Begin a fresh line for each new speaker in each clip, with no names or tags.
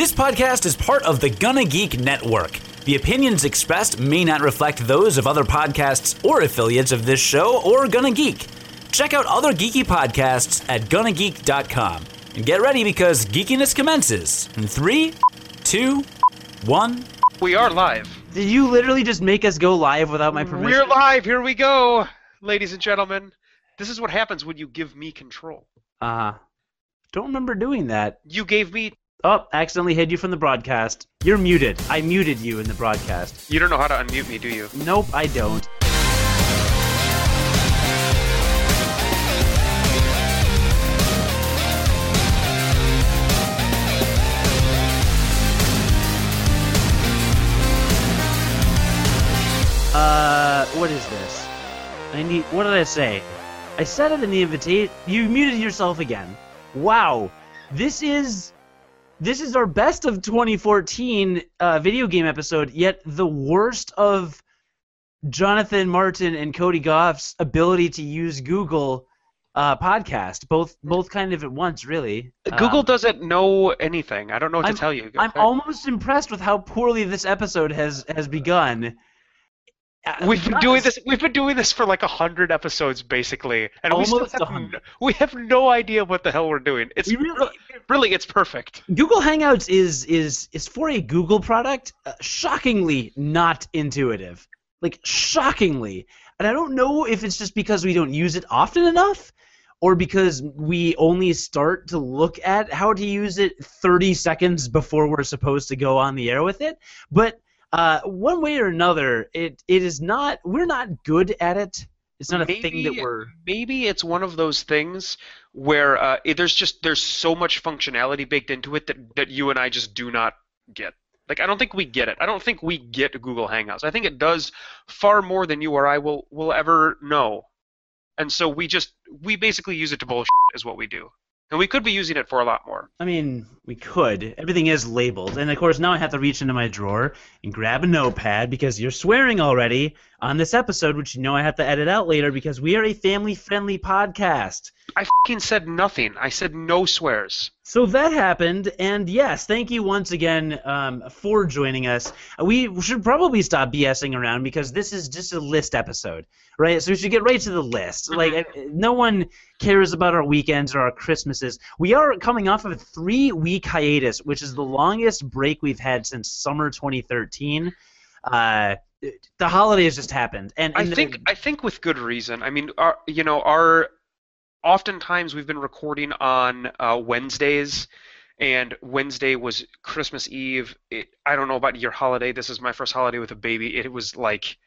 This podcast is part of the Gonna Geek Network. The opinions expressed may not reflect those of other podcasts or affiliates of this show or Gonna Geek. Check out other geeky podcasts at gonnageek.com. And get ready because geekiness commences in three, two, one.
We are live.
Did you literally just make us go live without my permission?
We're live. Here we go, ladies and gentlemen. This is what happens when you give me control.
Uh, don't remember doing that.
You gave me.
Oh, accidentally hid you from the broadcast. You're muted. I muted you in the broadcast.
You don't know how to unmute me, do you?
Nope, I don't. Uh, what is this? I need. What did I say? I said it in the invitation. You muted yourself again. Wow, this is this is our best of 2014 uh, video game episode, yet the worst of Jonathan Martin and Cody Goff's ability to use Google uh, podcast. Both both kind of at once, really.
Google
Um,
doesn't know anything. I don't know what
I'm-
to tell you.
I'm almost impressed with how poorly this episode has has begun. Uh,
We've been doing this. We've been doing this for like a hundred episodes, basically, and we have,
100.
we have no idea what the hell we're doing. It's
We really-
really, really, it's perfect.
Google Hangouts is is is for a Google product uh, shockingly not intuitive. Like shockingly. And I don't know if it's just because we don't use it often enough or because we only start to look at how to use it 30 seconds before we're supposed to go on the air with it. But uh, one way or another, it it is not we're not good at it. It's not a thing that we're
maybe it's one of those things where uh, it, there's just there's so much functionality baked into it that, that you and I just do not get. Like I don't think we get it. I don't think we get Google Hangouts. I think it does far more than you or I will will ever know. And so we just we basically use it to bullshit is what we do. And we could be using it for a lot more.
I mean, we could. Everything is labeled. And of course, now I have to reach into my drawer and grab a notepad because you're swearing already on this episode, which you know I have to edit out later because we are a family friendly podcast.
I fing said nothing. I said no swears.
So that happened, and yes, thank you once again um, for joining us. We should probably stop BSing around because this is just a list episode, right? So we should get right to the list. Like, uh, no one cares about our weekends or our Christmases. We are coming off of a three-week hiatus, which is the longest break we've had since summer 2013. Uh, the holidays just happened, and,
I
and the-
think I think with good reason. I mean, our you know our oftentimes we've been recording on uh, Wednesdays, and Wednesday was Christmas Eve. It, I don't know about your holiday. This is my first holiday with a baby. It was like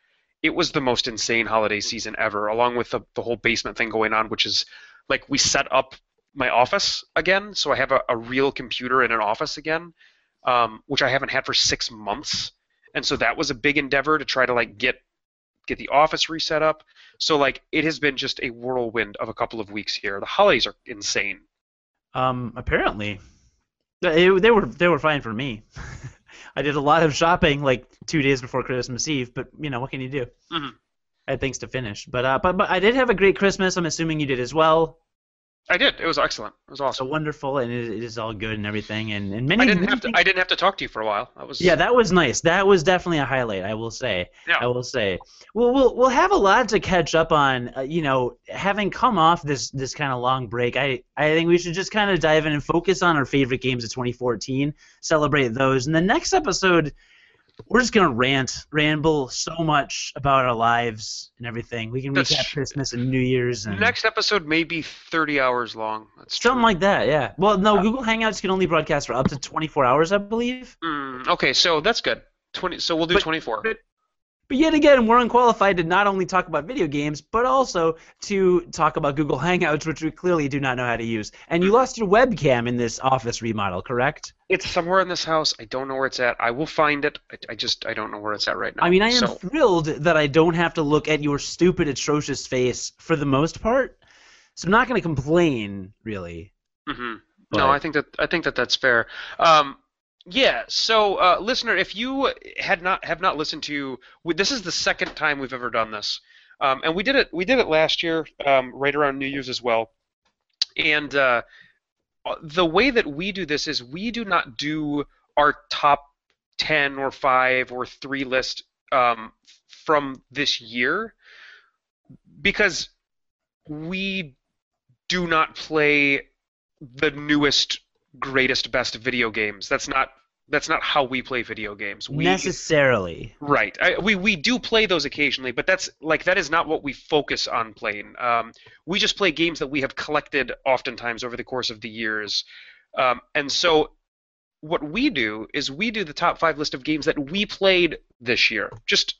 it was the most insane holiday season ever, along with the the whole basement thing going on, which is like we set up my office again, so I have a, a real computer in an office again, um, which I haven't had for six months, and so that was a big endeavor to try to like get get the office reset up. So like it has been just a whirlwind of a couple of weeks here. The holidays are insane.
Um, apparently, they, they were they were fine for me. I did a lot of shopping like two days before Christmas Eve, but you know what can you do?
Mhm.
I had things to finish, but uh, but but I did have a great Christmas. I'm assuming you did as well.
I did. It was excellent. It was awesome.
So wonderful, and it, it is all good and everything. And and many
I didn't
many
have to.
things-
I didn't have to talk to you for a while. That was.
yeah, that was nice. That was definitely a highlight. I will say.
Yeah.
I will say. Well, we'll we'll have a lot to catch up on. Uh, you know, having come off this this kind of long break, I I think we should just kind of dive in and focus on our favorite games of 2014, celebrate those, and the next episode. We're just gonna rant, ramble so much about our lives and everything. We can
That's-
recap Christmas and New Year's and
Next episode may be 30 hours long. That's
something
true.
like that. Yeah. Well, no, Google Hangouts can only broadcast for up to 24 hours, I believe.
Mm, okay, so that's good. 20. So we'll do
But-
24.
But yet again, we're unqualified to not only talk about video games, but also to talk about Google Hangouts, which we clearly do not know how to use. And you lost your webcam in this office remodel, correct?
It's somewhere in this house. I don't know where it's at. I will find it. I, I just I don't know where it's at right now.
I mean, I am
So,
thrilled that I don't have to look at your stupid, atrocious face for the most part. So I'm not going to complain, really.
hmm No, I think that I think that that's fair. Um, yeah. So, uh, listener, if you had not have not listened to, this is the second time we've ever done this, um, and we did it we did it last year, um, right around New Year's as well. And uh, the way that we do this is we do not do our top 10 or 5 or 3 list um, from this year because we do not play the newest greatest best video games. That's not that's not how we play video games. We
necessarily.
Right. I, we we do play those occasionally but that's like that is not what we focus on playing. Um, we just play games that we have collected oftentimes over the course of the years. Um, and so what we do is we do the top five list of games that we played this year just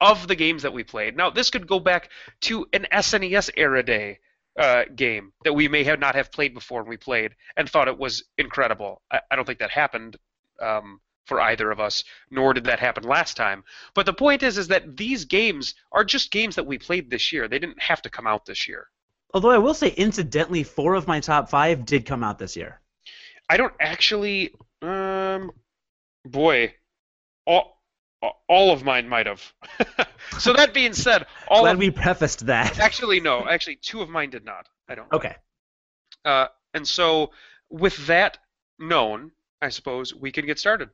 of the games that we played. Now this could go back to an snes era day uh, game that we may have not have played before and we played and thought it was incredible. I, I don't think that happened um, for either of us, nor did that happen last time. But the point is, is that these games are just games that we played this year. They didn't have to come out this year.
Although I will say, incidentally, four of my top five did come out this year.
I don't actually. Um, boy, all all of mine might have. so that being said, all
Glad
of,
we prefaced that.
actually no, actually two of mine did not. I don't. know.
Okay.
Uh, and so with that known, I suppose we can get started.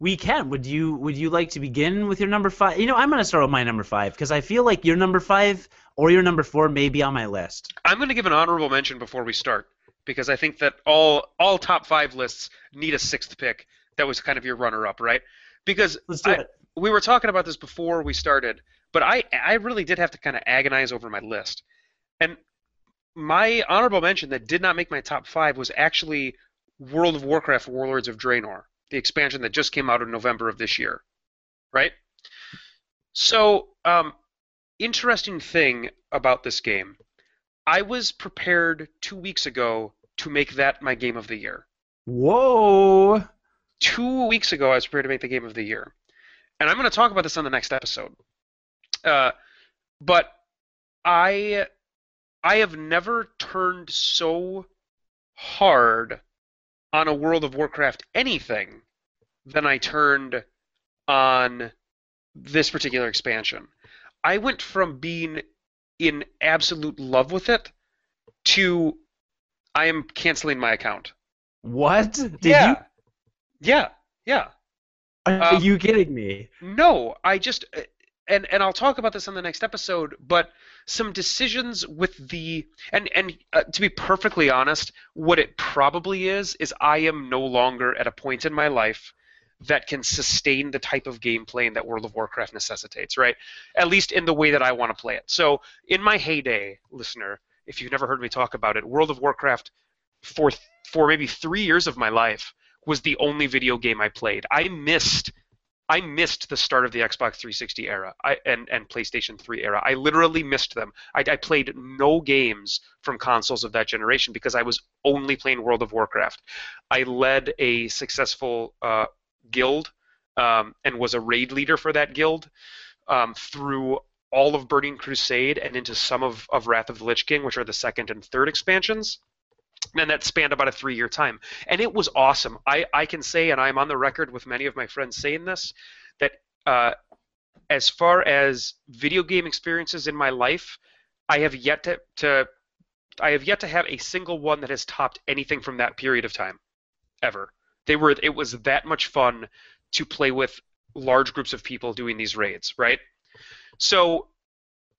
We can. Would you Would you like to begin with your number five? You know, I'm gonna start with my number five because I feel like your number five or your number four may be on my list.
I'm going to give an honorable mention before we start because I think that all all top five lists need a sixth pick. That was kind of your runner-up, right? Because
Let's do
I-
it.
we were talking about this before we started, but I I really did have to kind of agonize over my list, and my honorable mention that did not make my top five was actually World of Warcraft: Warlords of Draenor, the expansion that just came out in November of this year, right? So, um, interesting thing about this game, I was prepared two weeks ago to make that my game of the year
Whoa.
Two weeks ago, I was prepared to make the game of the year, and I'm going to talk about this on the next episode. Uh, but I, I have never turned so hard on a World of Warcraft anything than I turned on this particular expansion. I went from being in absolute love with it to I am canceling my account.
What? Did
yeah.
you?
Yeah. Yeah.
Are
Um,
you kidding me?
No, I just uh, and and I'll talk about this on the next episode, but some decisions with the and and uh, to be perfectly honest, what it probably is is I am no longer at a point in my life that can sustain the type of gameplay that World of Warcraft necessitates, right? At least in the way that I want to play it. So, in my heyday, listener, if you've never heard me talk about it, World of Warcraft for for maybe 3 years of my life was the only video game I played. I missed I missed the start of the Xbox 360 era I, and, and PlayStation 3 era. I literally missed them. I, I played no games from consoles of that generation because I was only playing World of Warcraft. I led a successful uh, guild um, and was a raid leader for that guild um, through all of Burning Crusade and into some of, of Wrath of the Lich King, which are the second and third expansions and that spanned about a three year time. And it was awesome. I, I can say, and I'm on the record with many of my friends saying this, that uh, as far as video game experiences in my life, I have yet to, to I have yet to have a single one that has topped anything from that period of time, ever. They were it was that much fun to play with large groups of people doing these raids, right? So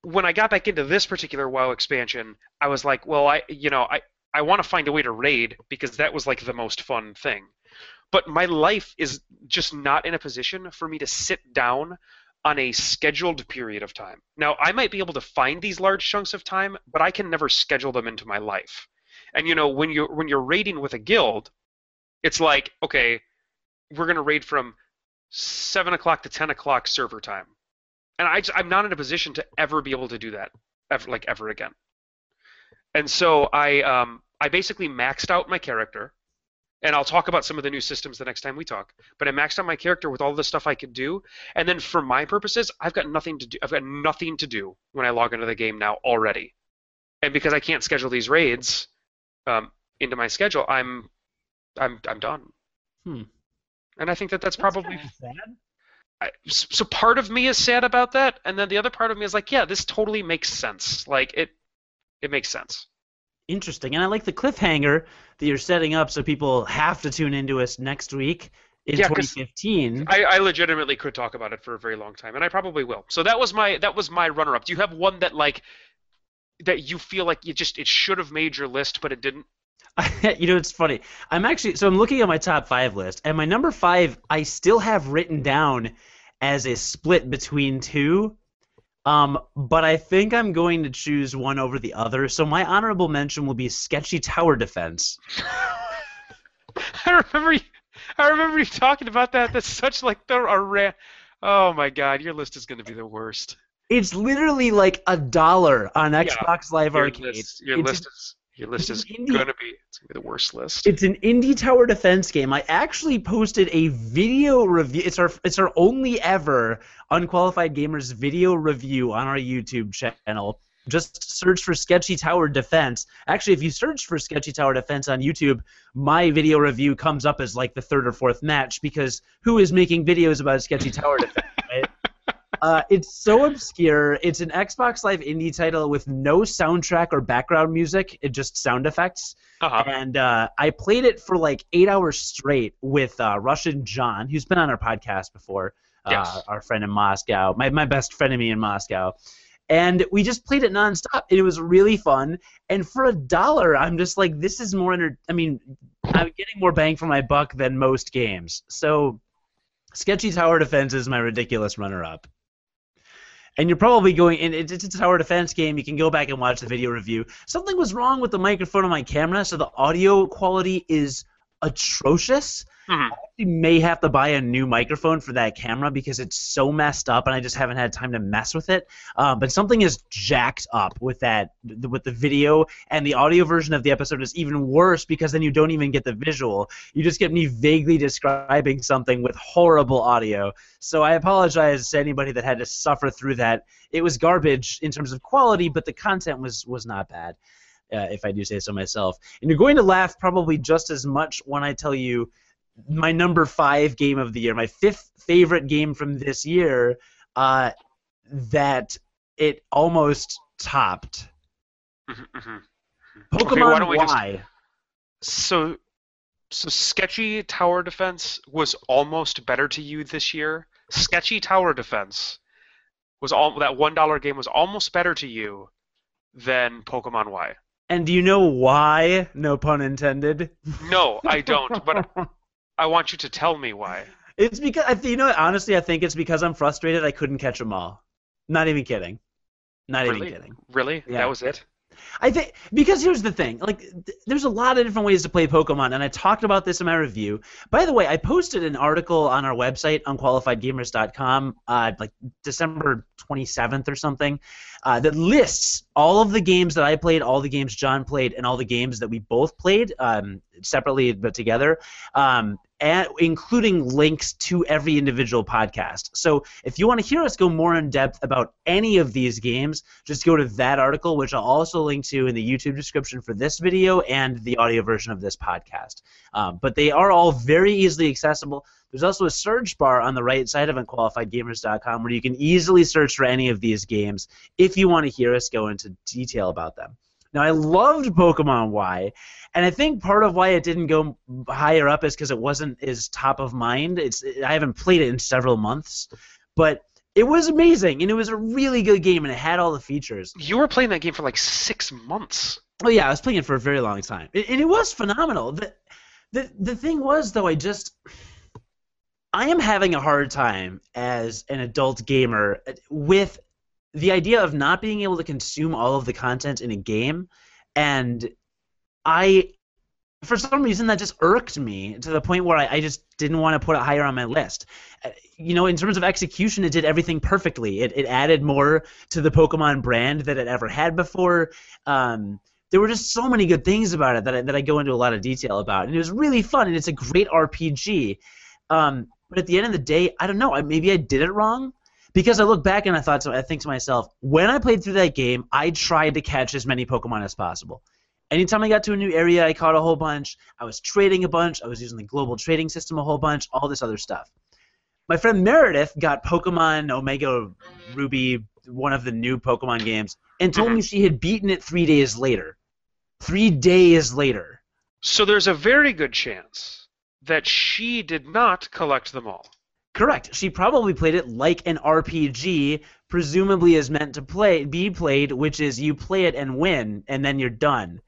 when I got back into this particular WoW expansion, I was like, well, I you know, I I want to find a way to raid because that was like the most fun thing. But my life is just not in a position for me to sit down on a scheduled period of time. Now, I might be able to find these large chunks of time, but I can never schedule them into my life. And you know, when you when you're raiding with a guild, it's like, okay, we're gonna raid from seven o'clock to ten o'clock server time, and I just, I'm not in a position to ever be able to do that, ever like ever again. And so I um, I basically maxed out my character, and I'll talk about some of the new systems the next time we talk. But I maxed out my character with all the stuff I could do, and then for my purposes, I've got nothing to do. I've got nothing to do when I log into the game now already, and because I can't schedule these raids um, into my schedule, I'm I'm I'm done.
Hmm.
And I think that that's
That's
probably. I, so part of me is sad about that, and then the other part of me is like, yeah, this totally makes sense. Like it, it makes sense.
Interesting, and I like the cliffhanger that you're setting up so people have to tune into us next week in
Yeah, 'cause
2015.
I, I legitimately could talk about it for a very long time, and I probably will. So that was my that was my runner up. Do you have one that like that you feel like you just it should have made your list, but it didn't?
you know, it's funny. I'm actually so I'm looking at my top five list, and my number five I still have written down as a split between two. Um, but I think I'm going to choose one over the other. So my honorable mention will be Sketchy Tower Defense.
I remember you, I remember you talking about that. That's such like the a ra- Oh my god, your list is going to be the worst.
It's literally like a dollar on Xbox Live
Your
Arcade.
list, your
It's
list is your list is going to be it's going to be the worst list.
It's an indie tower defense game. I actually posted a video review. It's our it's our only ever unqualified gamers video review on our YouTube channel. Just search for Sketchy Tower Defense. Actually, if you search for Sketchy Tower Defense on YouTube, my video review comes up as like the third or fourth match because who is making videos about Sketchy Tower Defense? Uh, it's so obscure. It's an Xbox Live indie title with no soundtrack or background music. It just sound effects
Uh-huh.
and uh, I played it for like eight hours straight with uh, Russian John, who's been on our podcast before. Uh,
Yes.
our friend in Moscow, my my best friend of me in Moscow, and we just played it nonstop. And it was really fun. And for a dollar, I'm just like, this is more. Enter- I mean, I'm getting more bang for my buck than most games. So, Sketchy Tower Defense is my ridiculous runner-up. And you're probably going, it's, it's a tower defense game. You can go back and watch the video review. Something was wrong with the microphone on my camera, so the audio quality is atrocious.
Mhm.
I may have to buy a new microphone for that camera because it's so messed up, and I just haven't had time to mess with it. Uh, but something is jacked up with that, th- with the video, and the audio version of the episode is even worse because then you don't even get the visual. You just get me vaguely describing something with horrible audio. So I apologize to anybody that had to suffer through that. It was garbage in terms of quality, but the content was was not bad, uh, if I do say so myself. And you're going to laugh probably just as much when I tell you my number five game of the year, my fifth favorite game from this year, uh, that it almost topped.
Mhm, mhm.
Pokemon
Okay, we just-
Y.
So, so sketchy tower defense was almost better to you this year. Sketchy tower defense was all that one dollar game was almost better to you than Pokemon Y.
And do you know why? No pun intended.
No, I don't. But I want you to tell me why.
It's because you know honestly I think it's because I'm frustrated I couldn't catch them all. Not even kidding. Not
Really?
even kidding.
Really?
Yeah.
That was it?
I think because here's the thing, like th- there's a lot of different ways to play Pokemon, and I talked about this in my review. By the way, I posted an article on our website, unqualifiedgamers.com, uh, like December 27th or something, uh, that lists all of the games that I played, all the games John played, and all the games that we both played um, separately but together. Um, and including links to every individual podcast. So if you want to hear us go more in depth about any of these games, just go to that article, which I'll also link to in the YouTube description for this video and the audio version of this podcast. Um, but they are all very easily accessible. There's also a search bar on the right side of unqualifiedgamers.com where you can easily search for any of these games if you want to hear us go into detail about them. Now, I loved Pokemon Y, and I think part of why it didn't go higher up is because it wasn't as top of mind. It's I haven't played it in several months, but it was amazing, and it was a really good game, and it had all the features.
You were playing that game for like six months.
Oh yeah, I was playing it for a very long time, and it was phenomenal. The, the the thing was though, I just I am having a hard time as an adult gamer with the idea of not being able to consume all of the content in a game, and I for some reason that just irked me to the point where I, I just didn't want to put it higher on my list. Uh, You know, in terms of execution, it did everything perfectly. It, it added more to the Pokemon brand that it ever had before. Um, there were just so many good things about it that I, that I go into a lot of detail about, and it was really fun, and it's a great RPG. Um, but at the end of the day, I don't know. Maybe I did it wrong because I look back and I thought, so I think to myself, when I played through that game, I tried to catch as many Pokemon as possible. Anytime I got to a new area, I caught a whole bunch. I was trading a bunch. I was using the global trading system a whole bunch. All this other stuff. My friend Meredith got Pokemon Omega Ruby, one of the new Pokemon games, and told me mm-hmm. she had beaten it three days later. Three days later.
So there's a very good chance that she did not collect them all.
Correct. She probably played it like an RPG, presumably is meant to play be played, which is you play it and win, and then you're done.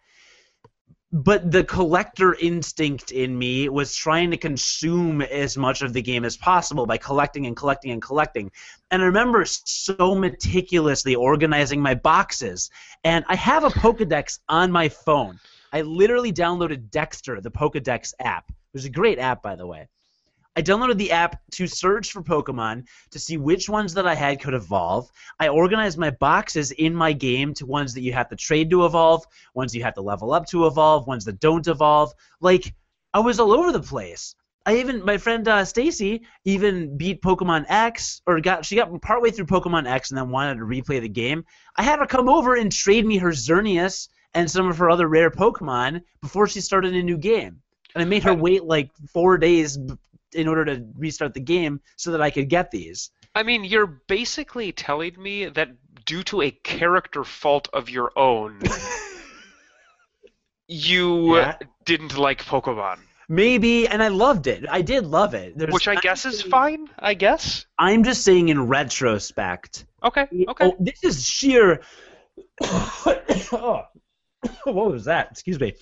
But the collector instinct in me was trying to consume as much of the game as possible by collecting and collecting and collecting. And I remember so meticulously organizing my boxes. And I have a Pokedex on my phone. I literally downloaded Dexter, the Pokedex app. Was a great app, by the way. I downloaded the app to search for Pokemon to see which ones that I had could evolve. I organized my boxes in my game to ones that you have to trade to evolve, ones you have to level up to evolve, ones that don't evolve. Like I was all over the place. I even my friend uh, Stacy even beat Pokemon X or got she got partway through Pokemon X and then wanted to replay the game. I had her come over and trade me her Xerneas and some of her other rare Pokemon before she started a new game. And I made her wait like four days in order to restart the game so that I could get these.
I mean, you're basically telling me that due to a character fault of your own, you
Yeah.
didn't like Pokemon.
Maybe, and I loved it. I did love it. There's-
Which I guess is fine, I guess.
I'm just saying in retrospect.
Okay, okay.
Oh, this is sheer. oh, what was that? Excuse me.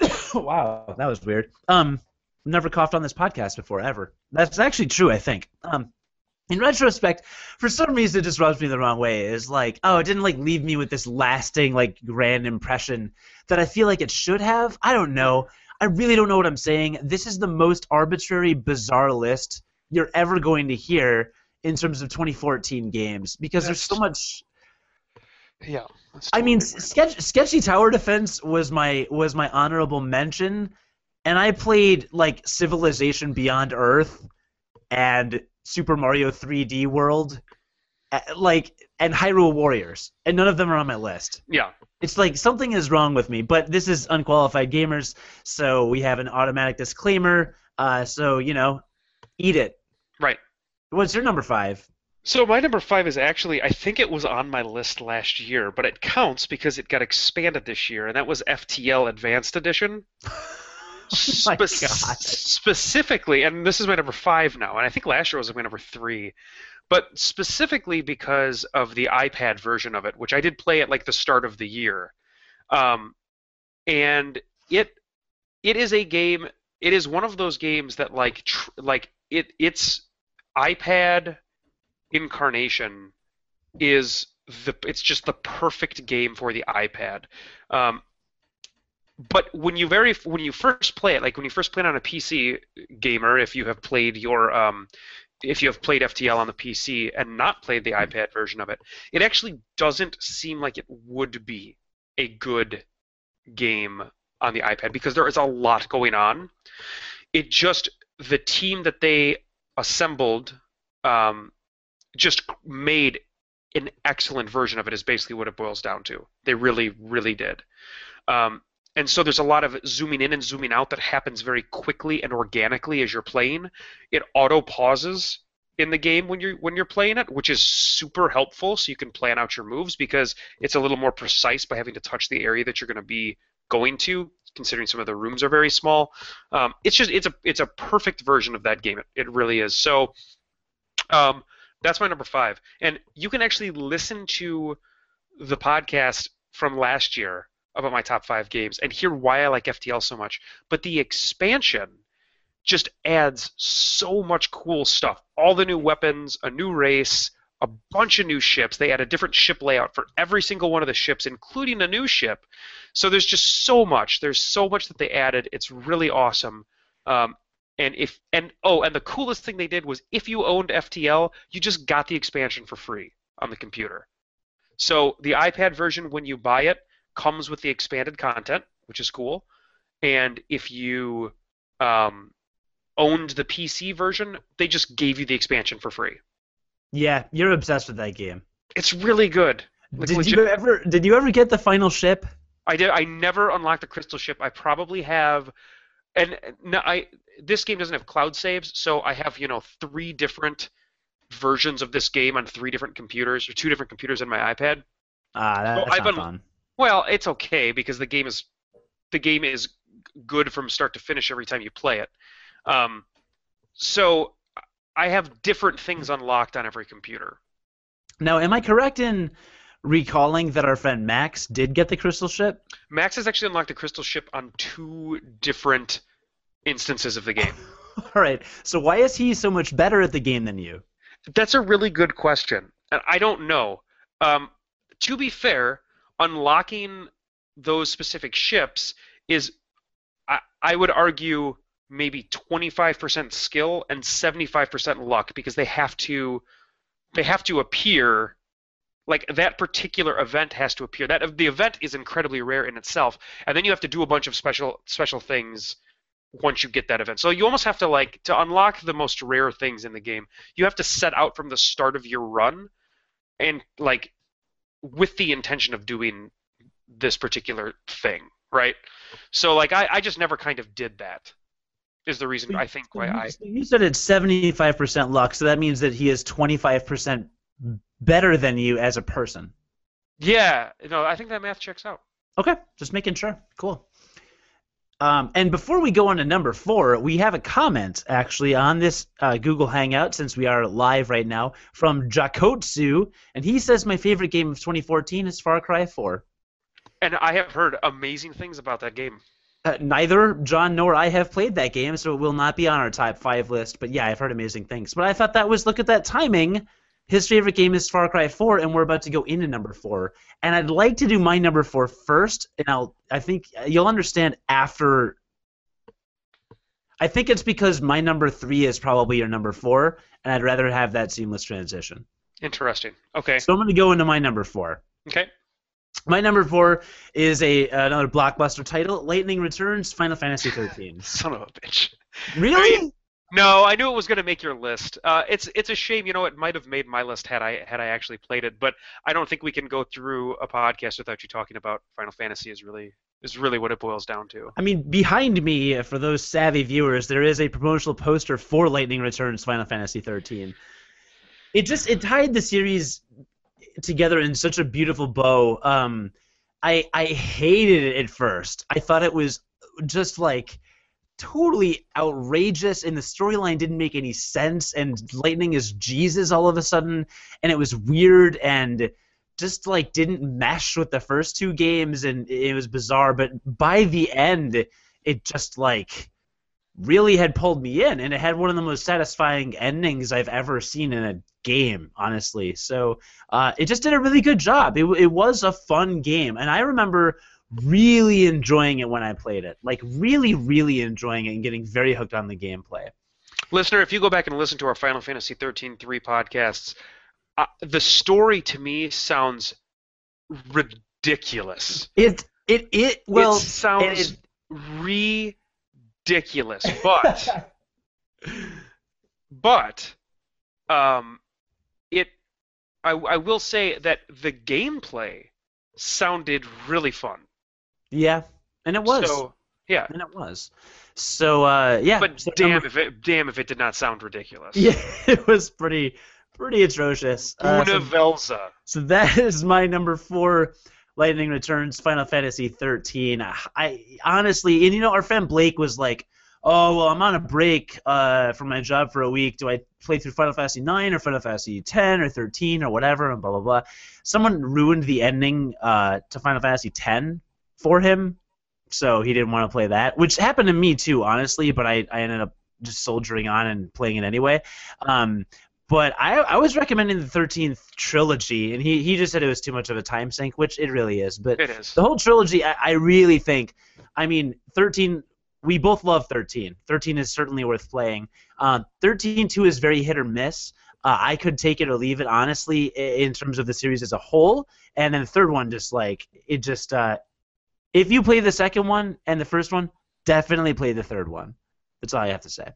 wow, that was weird. Um, never coughed on this podcast before ever. That's actually true, I think. Um, in retrospect, for some reason, it just rubs me the wrong way. It's like, oh, it didn't like leave me with this lasting, like, grand impression that I feel like it should have. I don't know. I really don't know what I'm saying. This is the most arbitrary, bizarre list you're ever going to hear in terms of 2014 games because there's so much.
Yeah. that's
I mean, sketch, sketchy tower defense was my was my honorable mention, and I played like Civilization Beyond Earth and Super Mario 3D World, uh, like and Hyrule Warriors, and none of them are on my list.
Yeah.
It's like something is wrong with me, but this is unqualified gamers, so we have an automatic disclaimer. Uh, so you know, eat it.
Right.
What's your number five?
So my number five is actually I think it was on my list last year, but it counts because it got expanded this year, and that was FTL Advanced Edition. Spec-
God.
Specifically, and this is my number five now, and I think last year was my number three, but specifically because of the iPad version of it, which I did play at like the start of the year, um, and it it is a game. It is one of those games that like tr- like it its iPad incarnation is the it's just the perfect game for the iPad. Um, but when you very when you first play it, like when you first play it on a PC gamer, if you have played your um, if you have played FTL on the PC and not played the iPad version of it, it actually doesn't seem like it would be a good game on the iPad because there is a lot going on. It just the team that they assembled um, just made an excellent version of it is basically what it boils down to. They really, really did. Um, and so there's a lot of zooming in and zooming out that happens very quickly and organically as you're playing. It auto pauses in the game when you're when you're playing it, which is super helpful so you can plan out your moves because it's a little more precise by having to touch the area that you're going to be going to considering some of the rooms are very small. Um, it's just it's a it's a perfect version of that game. It, it really is. So um, that's my number five. And you can actually listen to the podcast from last year about my top five games and hear why I like FTL so much. But the expansion just adds so much cool stuff. All the new weapons, a new race, a bunch of new ships. They add a different ship layout for every single one of the ships, including a new ship. So there's just so much. There's so much that they added. It's really awesome. Um, and if and oh, and the coolest thing they did was if you owned FTL, you just got the expansion for free on the computer. So the iPad version, when you buy it, comes with the expanded content, which is cool. And if you um, owned the PC version, they just gave you the expansion for free.
Yeah, you're obsessed with that game.
It's really good. Like,
did
legit-
you ever did you ever get the final ship?
I did. I never unlocked the crystal ship. I probably have, and no, I this game doesn't have cloud saves, so I have you know three different versions of this game on three different computers or two different computers on my iPad.
Ah, that,
Well,
that's
I've
not
been-
fun.
Well, it's okay because the game is the game is good from start to finish every time you play it. Um, so I have different things unlocked on every computer.
Now, am I correct in recalling that our friend Max did get the crystal ship?
Max has actually unlocked the crystal ship on two different instances of the game.
All right. So why is he so much better at the game than you?
That's a really good question, and I don't know. Um, to be fair, unlocking those specific ships is, I, I would argue, maybe 25% skill and 75% luck because they have to, they have to appear. Like that particular event has to appear. That the event is incredibly rare in itself, and then you have to do a bunch of special special things once you get that event. So you almost have to like to unlock the most rare things in the game. You have to set out from the start of your run and like with the intention of doing this particular thing, right? So like I, I just never kind of did that. Is the reason I think why I
You said it's seventy five percent luck, so that means that he is twenty five percent better than you as a person.
Yeah, no, I think that math checks out.
Okay, just making sure. Cool. Um, and before we go on to number four, we have a comment actually on this uh, Google Hangout since we are live right now from Jakotsu, and he says my favorite game of 2014 is Far Cry 4.
And I have heard amazing things about that game.
Uh, neither John nor I have played that game, so it will not be on our top five list. But yeah, I've heard amazing things. But I thought that was look at that timing. His favorite game is Far Cry 4, and we're about to go into number four. And I'd like to do my number four first, and I'll I think you'll understand after. I think it's because my number three is probably your number four, and I'd rather have that seamless transition.
Interesting. Okay.
So I'm going to go into my number four.
Okay.
My number four is a another blockbuster title, Lightning Returns, Final Fantasy 13.
Son of a bitch.
Really?
I mean, no, I knew it was going to make your list. Uh, it's it's a shame, you know. It might have made my list had I had I actually played it, but I don't think we can go through a podcast without you talking about Final Fantasy. Is really is really what it boils down to.
I mean, behind me, uh, for those savvy viewers, there is a promotional poster for Lightning Returns Final Fantasy 13. It just it tied the series together in such a beautiful bow. Um, I I hated it at first. I thought it was just like totally outrageous and the storyline didn't make any sense and lightning is jesus all of a sudden and it was weird and just like didn't mesh with the first two games and it was bizarre but by the end it just like really had pulled me in and it had one of the most satisfying endings i've ever seen in a game honestly. So uh, it just did a really good job. It, it was a fun game and i remember really enjoying it when I played it. Like really, really enjoying it and getting very hooked on the gameplay.
Listener, if you go back and listen to our Final Fantasy 13 3 podcasts, uh, the story to me sounds ridiculous.
It it it well
it sounds it, ridiculous, but but um it I I will say that the gameplay sounded really fun.
Yeah, and it was.
So, yeah,
and it was. So uh, yeah.
But
so
damn
number,
if it damn if it did not sound ridiculous.
Yeah, it was pretty pretty atrocious.
Uh,
so,
Velza.
so that is my number four. Lightning Returns, Final Fantasy 13. I honestly, and you know, our friend Blake was like, "Oh, well, I'm on a break uh, from my job for a week. Do I play through Final Fantasy 9 or Final Fantasy 10 or 13 or whatever?" And blah blah blah. Someone ruined the ending uh, to Final Fantasy 10 for him, so he didn't want to play that, which happened to me too, honestly. But I, I ended up just soldiering on and playing it anyway. Um, but I, I was recommending the 13th trilogy, and he, he just said it was too much of a time sink, which it really is. But
It is.
the whole trilogy, I, I really think, I mean, 13, we both love 13. 13 is certainly worth playing. Uh, 13 2 is very hit or miss. Uh, I could take it or leave it, honestly, in terms of the series as a whole. And then the third one, just like, it just, uh, if you play the second one and the first one, definitely play the third one. That's all I have to say.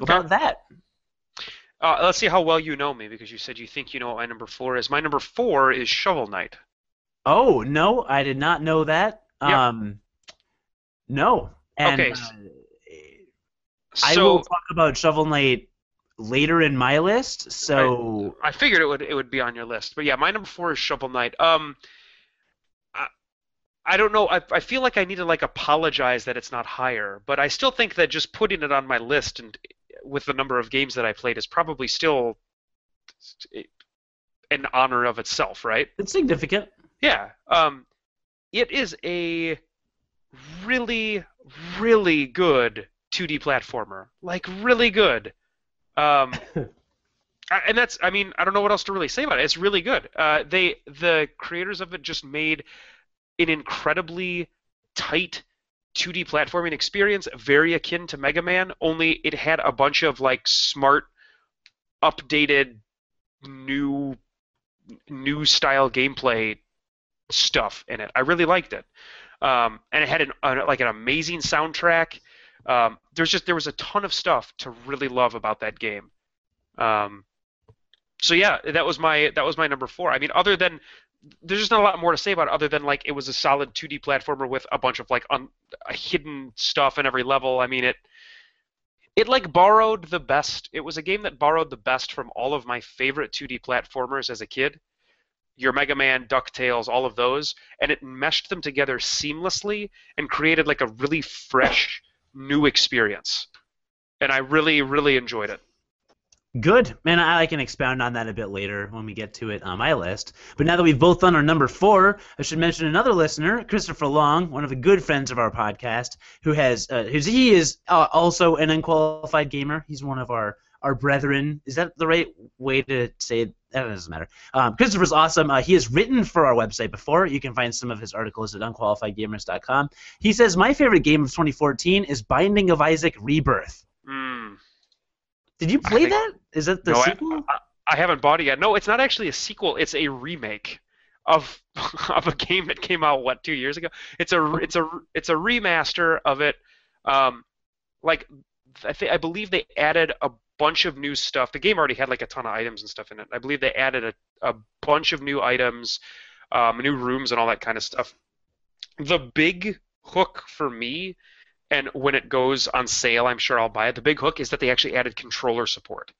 About that.
Uh, let's see how well you know me because you said you think you know what my number four is. My number four is Shovel Knight.
Oh no, I did not know that.
Yeah.
Um, no. And,
Okay.
uh, I
So
will talk about Shovel Knight later in my list. So
I figured it would it would be on your list, but yeah, my number four is Shovel Knight. Um, I, don't know. I, I feel like I need to like apologize that it's not higher, but I still think that just putting it on my list and with the number of games that I played is probably still an honor of itself, right?
It's significant.
Yeah. Um, it is a really, really good 2D platformer. Like really good. Um, and that's I mean I don't know what else to really say about it. It's really good. Uh, they the creators of it just made an incredibly tight 2D platforming experience, very akin to Mega Man. Only it had a bunch of like smart, updated, new, new style gameplay stuff in it. I really liked it, um, and it had an, uh, like an amazing soundtrack. Um, there's just there was a ton of stuff to really love about that game. Um, so yeah, that was my that was my number four. I mean, other than there's just not a lot more to say about it other than like it was a solid 2D platformer with a bunch of like un, hidden stuff in every level. I mean it it like borrowed the best. It was a game that borrowed the best from all of my favorite 2D platformers as a kid. Your Mega Man, DuckTales, all of those, and it meshed them together seamlessly and created like a really fresh new experience. And I really really enjoyed it.
Good. Man, I can expound on that a bit later when we get to it on my list. But now that we've both done our number four, I should mention another listener, Christopher Long, one of the good friends of our podcast, who has, uh, who's, he is uh, also an unqualified gamer. He's one of our, our brethren. Is that the right way to say it? That doesn't matter. Um, Christopher's awesome. Uh, he has written for our website before. You can find some of his articles at unqualifiedgamers.com. He says, My favorite game of 2014 is Binding of Isaac Rebirth. Did you play that? Is that the
no,
sequel?
I, I, I, haven't bought it yet. No, it's not actually a sequel. It's a remake of of a game that came out what two years ago. It's a it's a it's a remaster of it. Um, like I think I believe they added a bunch of new stuff. The game already had like a ton of items and stuff in it. I believe they added a, a bunch of new items, um, new rooms, and all that kind of stuff. The big hook for me and when it goes on sale, I'm sure I'll buy it. The big hook is that they actually added controller support.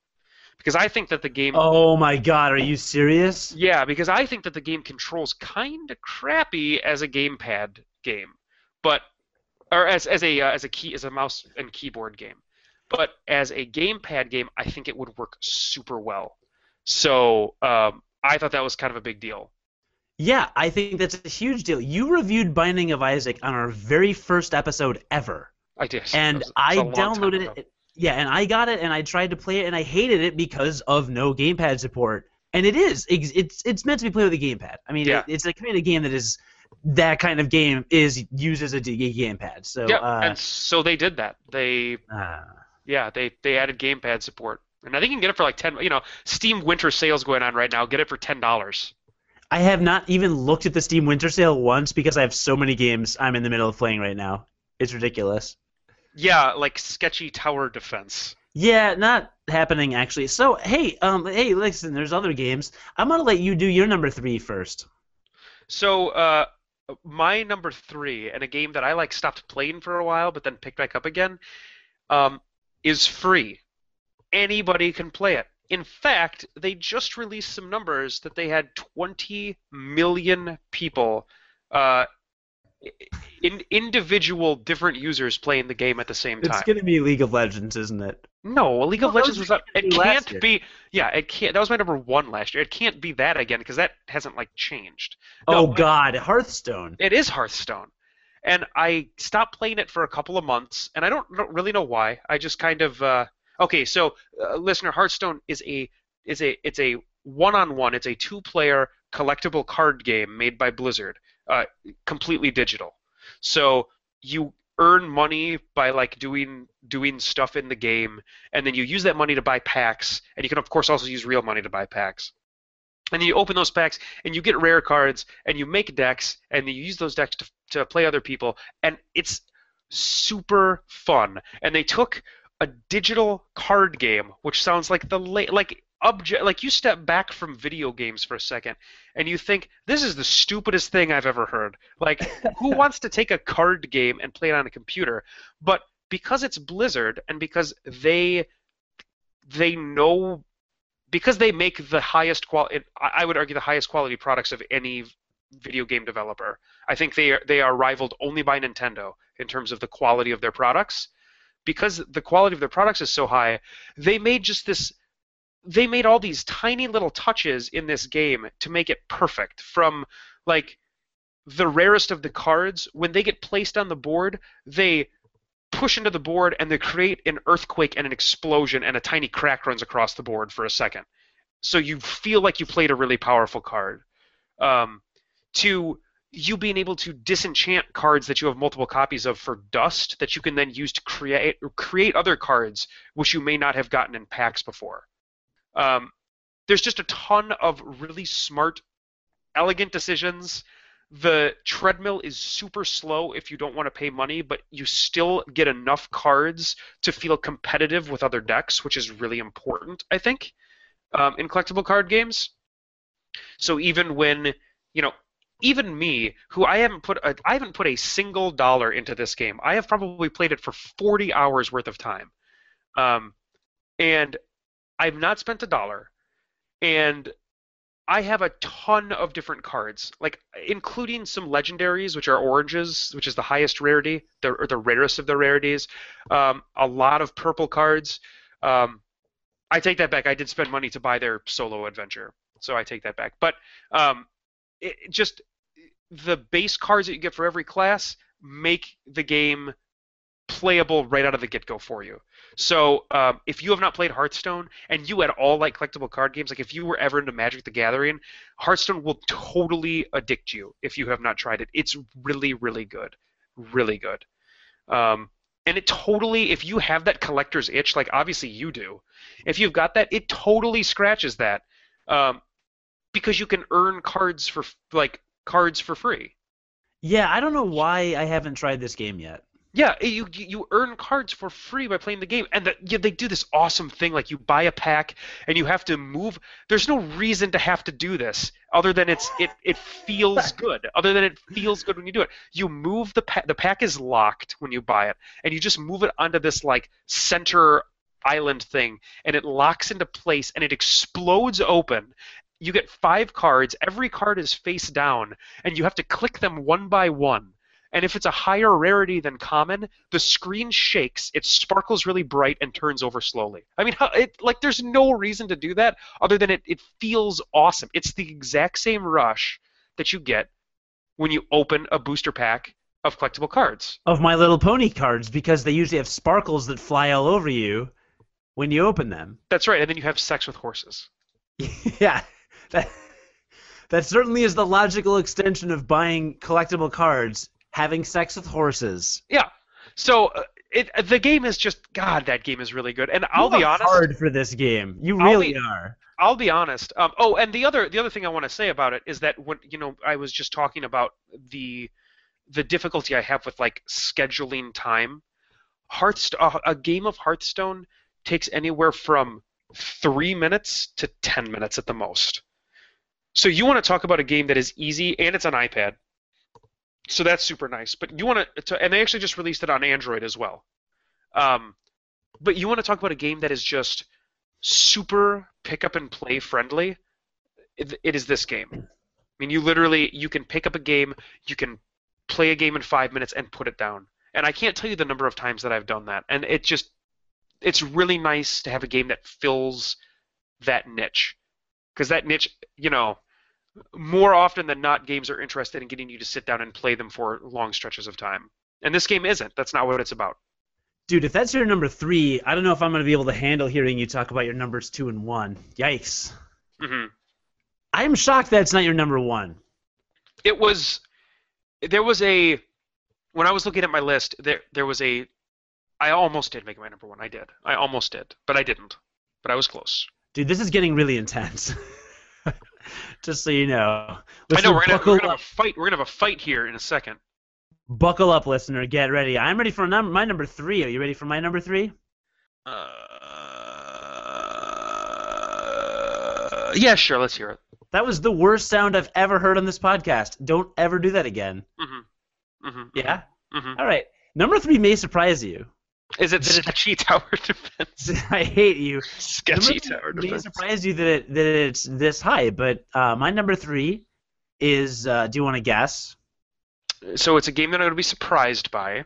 Because I think that the game.
Oh my god, are you serious?
Yeah, because I think that the game controls kind of crappy as a gamepad game, but or as as a uh, as a key as a mouse and keyboard game, but as a gamepad game, I think it would work super well. So um, I thought that was kind of a big deal.
Yeah, I think that's a huge deal. You reviewed Binding of Isaac on our very first episode ever.
I did.
And
was,
I downloaded it. Yeah, and I got it and I tried to play it and I hated it because of no gamepad support. And it is it's it's meant to be played with a gamepad. I mean, yeah. it, it's a kind of game that is that kind of game is used as a gamepad. So
yeah,
uh,
and so they did that. They uh, yeah, they they added gamepad support, and I think you can get it for like ten. You know, Steam Winter sales going on right now. Get it for ten dollars.
I have not even looked at the Steam Winter Sale once because I have so many games I'm in the middle of playing right now. It's ridiculous.
Yeah, like sketchy tower defense.
Yeah, not happening actually. So hey, um, hey, listen, there's other games. I'm gonna let you do your number three first.
So, uh, my number three, and a game that I like stopped playing for a while, but then picked back up again, um, is free. Anybody can play it. In fact, they just released some numbers that they had 20 million people, uh, in individual different users playing the game at the same time.
It's going to be League of Legends, isn't it?
No, League of Legends was. Up, it can't be. Yeah, it can't. That was my number one last year. It can't be that again because that hasn't like changed.
No, oh God, Hearthstone.
It is Hearthstone, and I stopped playing it for a couple of months, and I don't, don't really know why. I just kind of. Uh, Okay, so uh, listener, Hearthstone is a is a it's a one-on-one. It's a two-player collectible card game made by Blizzard, uh, completely digital. So you earn money by like doing doing stuff in the game, and then you use that money to buy packs, and you can of course also use real money to buy packs. And you open those packs, and you get rare cards, and you make decks, and you use those decks to, to play other people, and it's super fun. And they took a digital card game, which sounds like the late, like object like you step back from video games for a second and you think this is the stupidest thing I've ever heard. Like who wants to take a card game and play it on a computer? But because it's Blizzard and because they they know because they make the highest quality I would argue the highest quality products of any video game developer. I think they are, they are rivaled only by Nintendo in terms of the quality of their products. Because the quality of their products is so high, they made just this they made all these tiny little touches in this game to make it perfect. From like the rarest of the cards when they get placed on the board they push into the board and they create an earthquake and an explosion and a tiny crack runs across the board for a second. So you feel like you played a really powerful card. Um, to you being able to disenchant cards that you have multiple copies of for dust that you can then use to create create other cards which you may not have gotten in packs before um, there's just a ton of really smart, elegant decisions. The treadmill is super slow if you don't want to pay money, but you still get enough cards to feel competitive with other decks, which is really important, I think, um, in collectible card games. So even when, you know, even me, who I haven't put a, I haven't put a single dollar into this game. I have probably played it for 40 hours worth of time. Um, and I've not spent a dollar, and I have a ton of different cards, like including some legendaries, which are oranges, which is the highest rarity, the, or the rarest of the rarities. Um, a lot of purple cards. Um, I take that back. I did spend money to buy their solo adventure, so I take that back. But um, it, just the base cards that you get for every class make the game playable right out of the get-go for you. So um, if you have not played Hearthstone and you at all like collectible card games, like if you were ever into Magic the Gathering, Hearthstone will totally addict you if you have not tried it. It's really, really good, really good. Um, and it totally, if you have that collector's itch, like obviously you do, if you've got that, it totally scratches that, um, because you can earn cards for like cards for free.
Yeah, I don't know why I haven't tried this game yet.
Yeah, eh, you you earn cards for free by playing the game, and the, yeah, they do this awesome thing like you buy a pack and you have to move. There's no reason to have to do this other than it's it it feels good. Other than it feels good when you do it. You move the pack. The pack is locked when you buy it, and you just move it onto this like center island thing, and it locks into place, and it explodes open. You get five cards. Every card is face down, and you have to click them one by one and if it's a higher rarity than common, the screen shakes, it sparkles really bright, and turns over slowly. I mean, it, like there's no reason to do that other than it, it feels awesome. It's the exact same rush that you get when you open a booster pack of collectible cards.
Of My Little Pony cards, because they usually have sparkles that fly all over you when you open them.
That's right, and then you have sex with horses.
yeah. That, that certainly is the logical extension of buying collectible cards having sex with horses.
Yeah. So uh, it the game is just God. That game is really good, and I'll
you
be honest.
Hard for this game. You really
be,
are.
I'll be honest. Um, oh, and the other the other thing I want to say about it is that when you know I was just talking about the the difficulty I have with like scheduling time. Hearthstone, uh, a game of Hearthstone takes anywhere from three minutes to ten minutes at the most. So you want to talk about a game that is easy and it's on iPad so that's super nice. But you want to, and they actually just released it on Android as well. Um, but you want to talk about a game that is just super pick up and play friendly. It, it is this game. I mean, you literally you can pick up a game, you can play a game in five minutes and put it down. And I can't tell you the number of times that I've done that. And it just it's really nice to have a game that fills that niche because that niche, you know, more often than not, games are interested in getting you to sit down and play them for long stretches of time. And this game isn't. That's not what it's about.
Dude, if that's your number three, I don't know if I'm going to be able to handle hearing you talk about your numbers two and one. Yikes.
Mm-hmm.
I'm shocked that's not your number one.
It was. There was a. When I was looking at my list, there there was a. I almost did make my number one. I did. I almost did, but I didn't. But I was close.
Dude, this is getting really intense. Just so you know.
Listener, I know we're gonna, we're gonna have a fight. We're gonna have a fight here in a second.
Buckle up, listener. Get ready. I'm ready for num- my number three. Are you ready for my number three?
Uh, yeah, sure. Let's hear it.
That was the worst sound I've ever heard on this podcast. Don't ever do that again.
Mm-hmm. Mm-hmm.
Yeah.
Mm-hmm.
All right. Number three may surprise you.
Is it sketchy tower defense?
I hate you.
Sketchy tower defense.
May surprise you that it, that it's this high, but uh, my number three is. Uh, do you want to guess?
So it's a game that I'm going to be surprised by.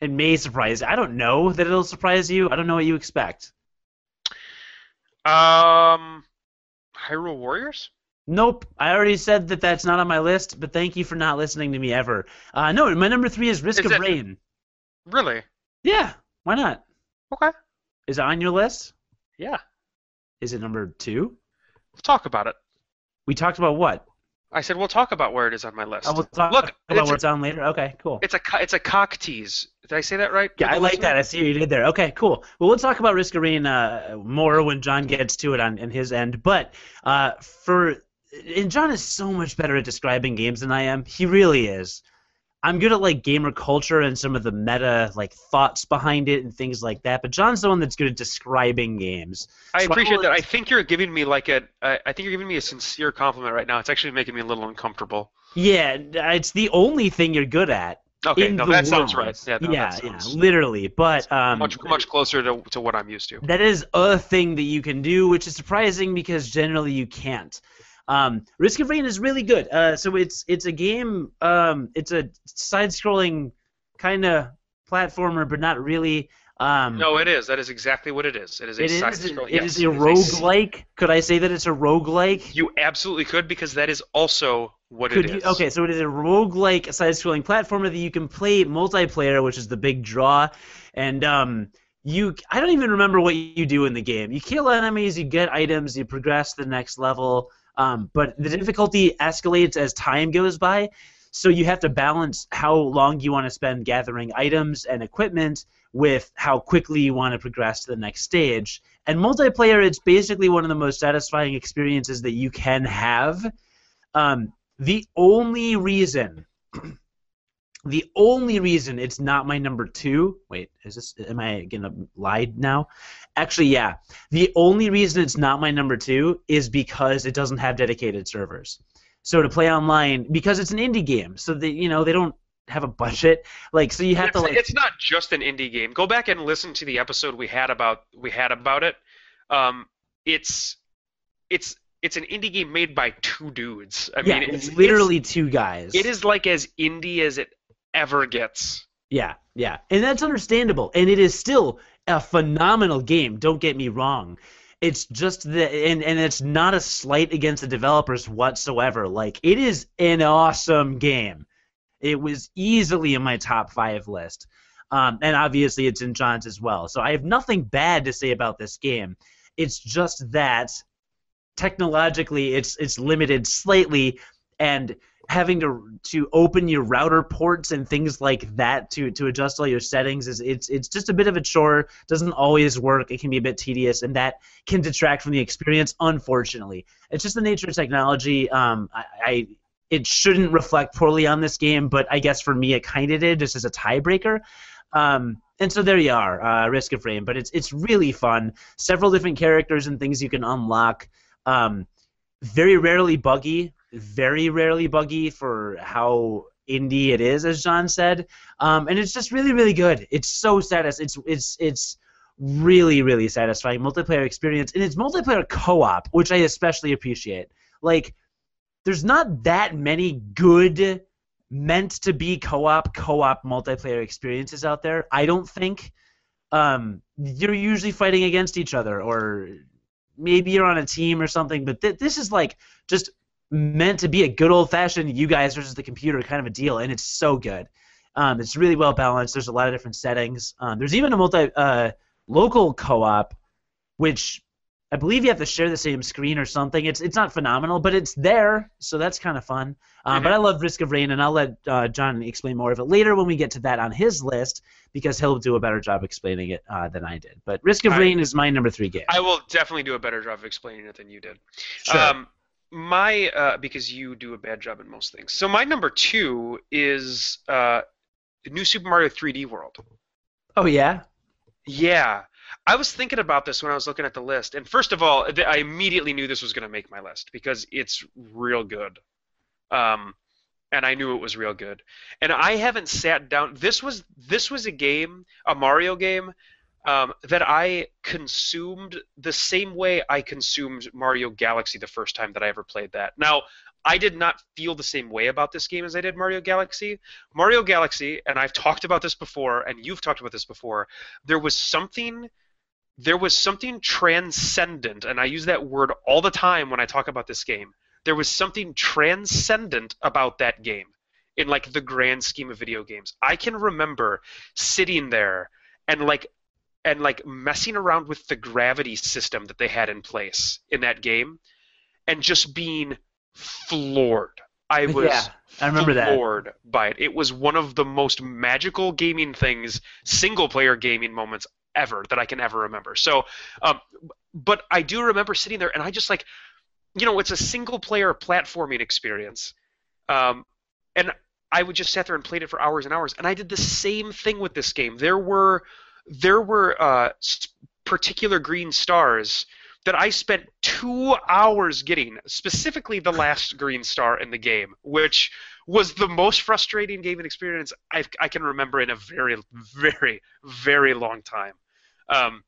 It may surprise. I don't know that it'll surprise you. I don't know what you expect.
Um, Hyrule Warriors.
Nope. I already said that that's not on my list, but thank you for not listening to me ever. Uh, no, my number three is Risk
Is
of
it-
Rain.
Really?
Yeah, why not?
Okay.
Is it on your list?
Yeah.
Is it number two?
We'll talk about it.
We talked about what?
I said we'll talk about where it is on my list.
Oh, we'll talk
Look,
about where it's on later. Okay, cool.
It's a it's a cock tease. Did I say that right?
Yeah, I like
listener?
that. I see what you did there. Okay, cool. Well, we'll talk about Risk Rain uh, more when John gets to it on, on his end. But uh, for and John is so much better at describing games than I am. He really is. I'm good at like gamer culture and some of the meta like thoughts behind it and things like that. But John's the one that's good at describing games.
I
So
appreciate
will-
that. I think you're giving me like a. I think you're giving me a sincere compliment right now. It's actually making me a little uncomfortable.
Yeah, it's the only thing you're good at.
Okay, no, that sounds right. Yeah, no,
yeah,
that
yeah, literally. But um,
much much closer to, to what I'm used to.
that is a thing that you can do, which is surprising because generally you can't. Um, Risk of Rain is really good. Uh, so it's it's a game. Um, it's a side-scrolling kind of platformer, but not really. Um,
No, it is. That is exactly what it is. It is a
it is.
side
It
scroll.
is
yes, it is a-
roguelike. Could I say that it's a roguelike?
You absolutely could because that is also what
Could
it
you, okay, so it is a roguelike side-scrolling platformer that you can play multiplayer, which is the big draw, and um, you I don't even remember what you do in the game. You kill enemies, you get items, you progress to the next level, um, but the difficulty escalates as time goes by. So you have to balance how long you want to spend gathering items and equipment with how quickly you want to progress to the next stage. And multiplayer, it's basically one of the most satisfying experiences that you can have. Um, the only reason, the only reason it's not my number two. Wait, is this? Am I gonna lie now? Actually, yeah. The only reason it's not my number two is because it doesn't have dedicated servers. So to play online, because it's an indie game, so they you know they don't have a budget. Like so you have
it's,
to like
it's not just an indie game. Go back and listen to the episode we had about we had about it. Um, it's it's it's an indie game made by two dudes. I
yeah,
mean,
it's
it's
literally two guys.
It is like as indie as it ever gets.
Yeah, yeah, and that's understandable, and it is still a phenomenal game. Don't get me wrong. It's just that, and and it's not a slight against the developers whatsoever. Like it is an awesome game. It was easily in my top five list, um, and obviously it's in John's as well. So I have nothing bad to say about this game. It's just that technologically it's it's limited slightly, and having to to open your router ports and things like that to to adjust all your settings is it's it's just a bit of a chore. Doesn't always work. It can be a bit tedious and that can detract from the experience unfortunately. It's just the nature of technology. Um i, I it shouldn't reflect poorly on this game but i guess for me it kind of did just as a tiebreaker. Um and so there you are uh, risk of rain but it's it's really fun. Several different characters and things you can unlock. Um very rarely buggy very rarely buggy for how indie it is, as John said, um, and it's just really, really good. It's so satis. It's it's it's really, really satisfying multiplayer experience, and it's multiplayer co-op, which I especially appreciate. Like, there's not that many good meant to be co-op co-op multiplayer experiences out there. I don't think. Um, you're usually fighting against each other, or maybe you're on a team or something. But th- this is like just meant to be a good old fashioned you guys versus the computer kind of a deal, and it's so good. Um, it's really well balanced. There's a lot of different settings. Um, there's even a multi uh, local co-op, which I believe you have to share the same screen or something. It's it's not phenomenal, but it's there, so that's kind of fun. Um, But I love Risk of Rain, and I'll let uh, John explain more of it later when we get to that on his list because he'll do a better job explaining it uh, than I did. But Risk of
I-
Rain is my number three game.
I will definitely do a better job of explaining it than you did.
Sure.
Um, my uh, because you do a bad job in most things. So my number two is uh, New Super Mario 3D World.
oh yeah.
Yeah, I was thinking about this when I was looking at the list, and first of all, I immediately knew this was going to make my list because it's real good. Um, and I knew it was real good. And I haven't sat down. This was this was a game, a Mario game, um, that I consumed the same way I consumed Mario Galaxy the first time that I ever played that. Now, I did not feel the same way about this game as I did Mario Galaxy. Mario Galaxy, and I've talked about this before, and you've talked about this before. There was something, there was something transcendent, and I use that word all the time when I talk about this game. There was something transcendent about that game in like the grand scheme of video games. I can remember sitting there and like and like messing around with the gravity system that they had in place in that game and just being floored. I was
Yeah, I remember that.
floored by it. It was one of the most magical gaming things, single player gaming moments ever that I can ever remember. So, um, but I do remember sitting there and I just like, you know, it's a single player platforming experience. Um, and I would just sit there and played it for hours and hours. And I did the same thing with this game. There were there were uh, particular green stars that I spent two hours getting, specifically the last green star in the game, which was the most frustrating gaming experience I, I can remember in a very, very, very long time. Um,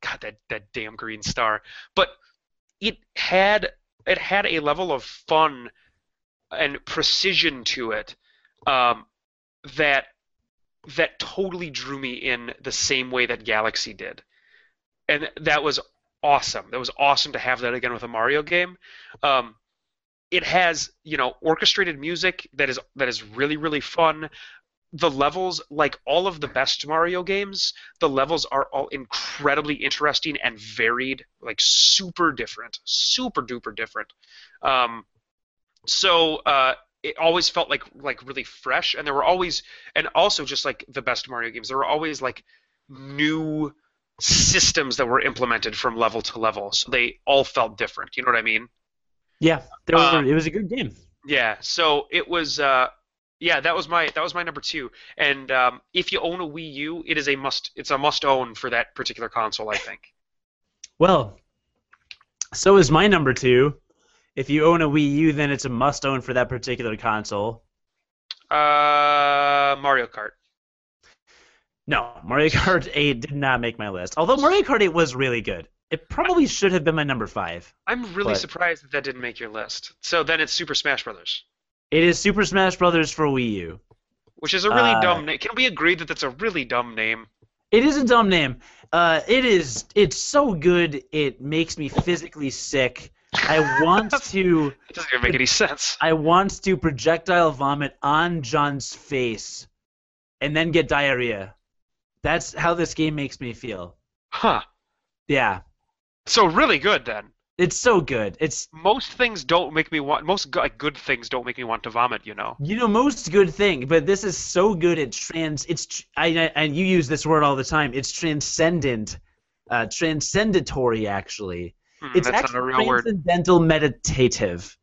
God, that that damn green star! But it had it had a level of fun and precision to it um, that that totally drew me in the same way that Galaxy did, and that was awesome. That was awesome to have that again with a Mario game. Um, it has you know orchestrated music that is that is really really fun. The levels, like all of the best Mario games, the levels are all incredibly interesting and varied, like super different, super duper different. Um, so uh, it always felt like like really fresh, and there were always, and also just like the best Mario games, there were always like new systems that were implemented from level to level, so they all felt different. You know what I mean?
Yeah, there were,
Um,
it was a good game.
Yeah. So it was. Uh, yeah, that was my that was my number two. And um, if you own a Wii U, it is a must. It's a must own for that particular console. I think.
Well, so is my number two. If you own a Wii U, then it's a must own for that particular console.
Uh, Mario Kart.
No, Mario Kart 8 did not make my list. Although Mario Kart 8 was really good. It probably should have been my number five.
I'm really
But-
surprised that that didn't make your list. So then it's Super Smash Brothers,
It is Super Smash Brothers for Wii U.
which is a really
Uh,
dumb name. Can we agree that that's a really dumb name?
It is a dumb name. Uh, it is. It's so good. It makes me physically sick. I want to.
It doesn't even make any sense.
I want to projectile vomit on John's face, and then get diarrhea. That's how this game makes me feel.
Huh.
Yeah,
So really good then.
it's so good. It's
Most things don't make me want. Most like, good things don't make me want to vomit. You know.
you know most good thing, but this is so good. It trans. It's I, I and you use this word all the time. It's transcendent, uh, transcendatory actually.
Hmm,
It's
that's not
actually
a real word.
transcendental meditative.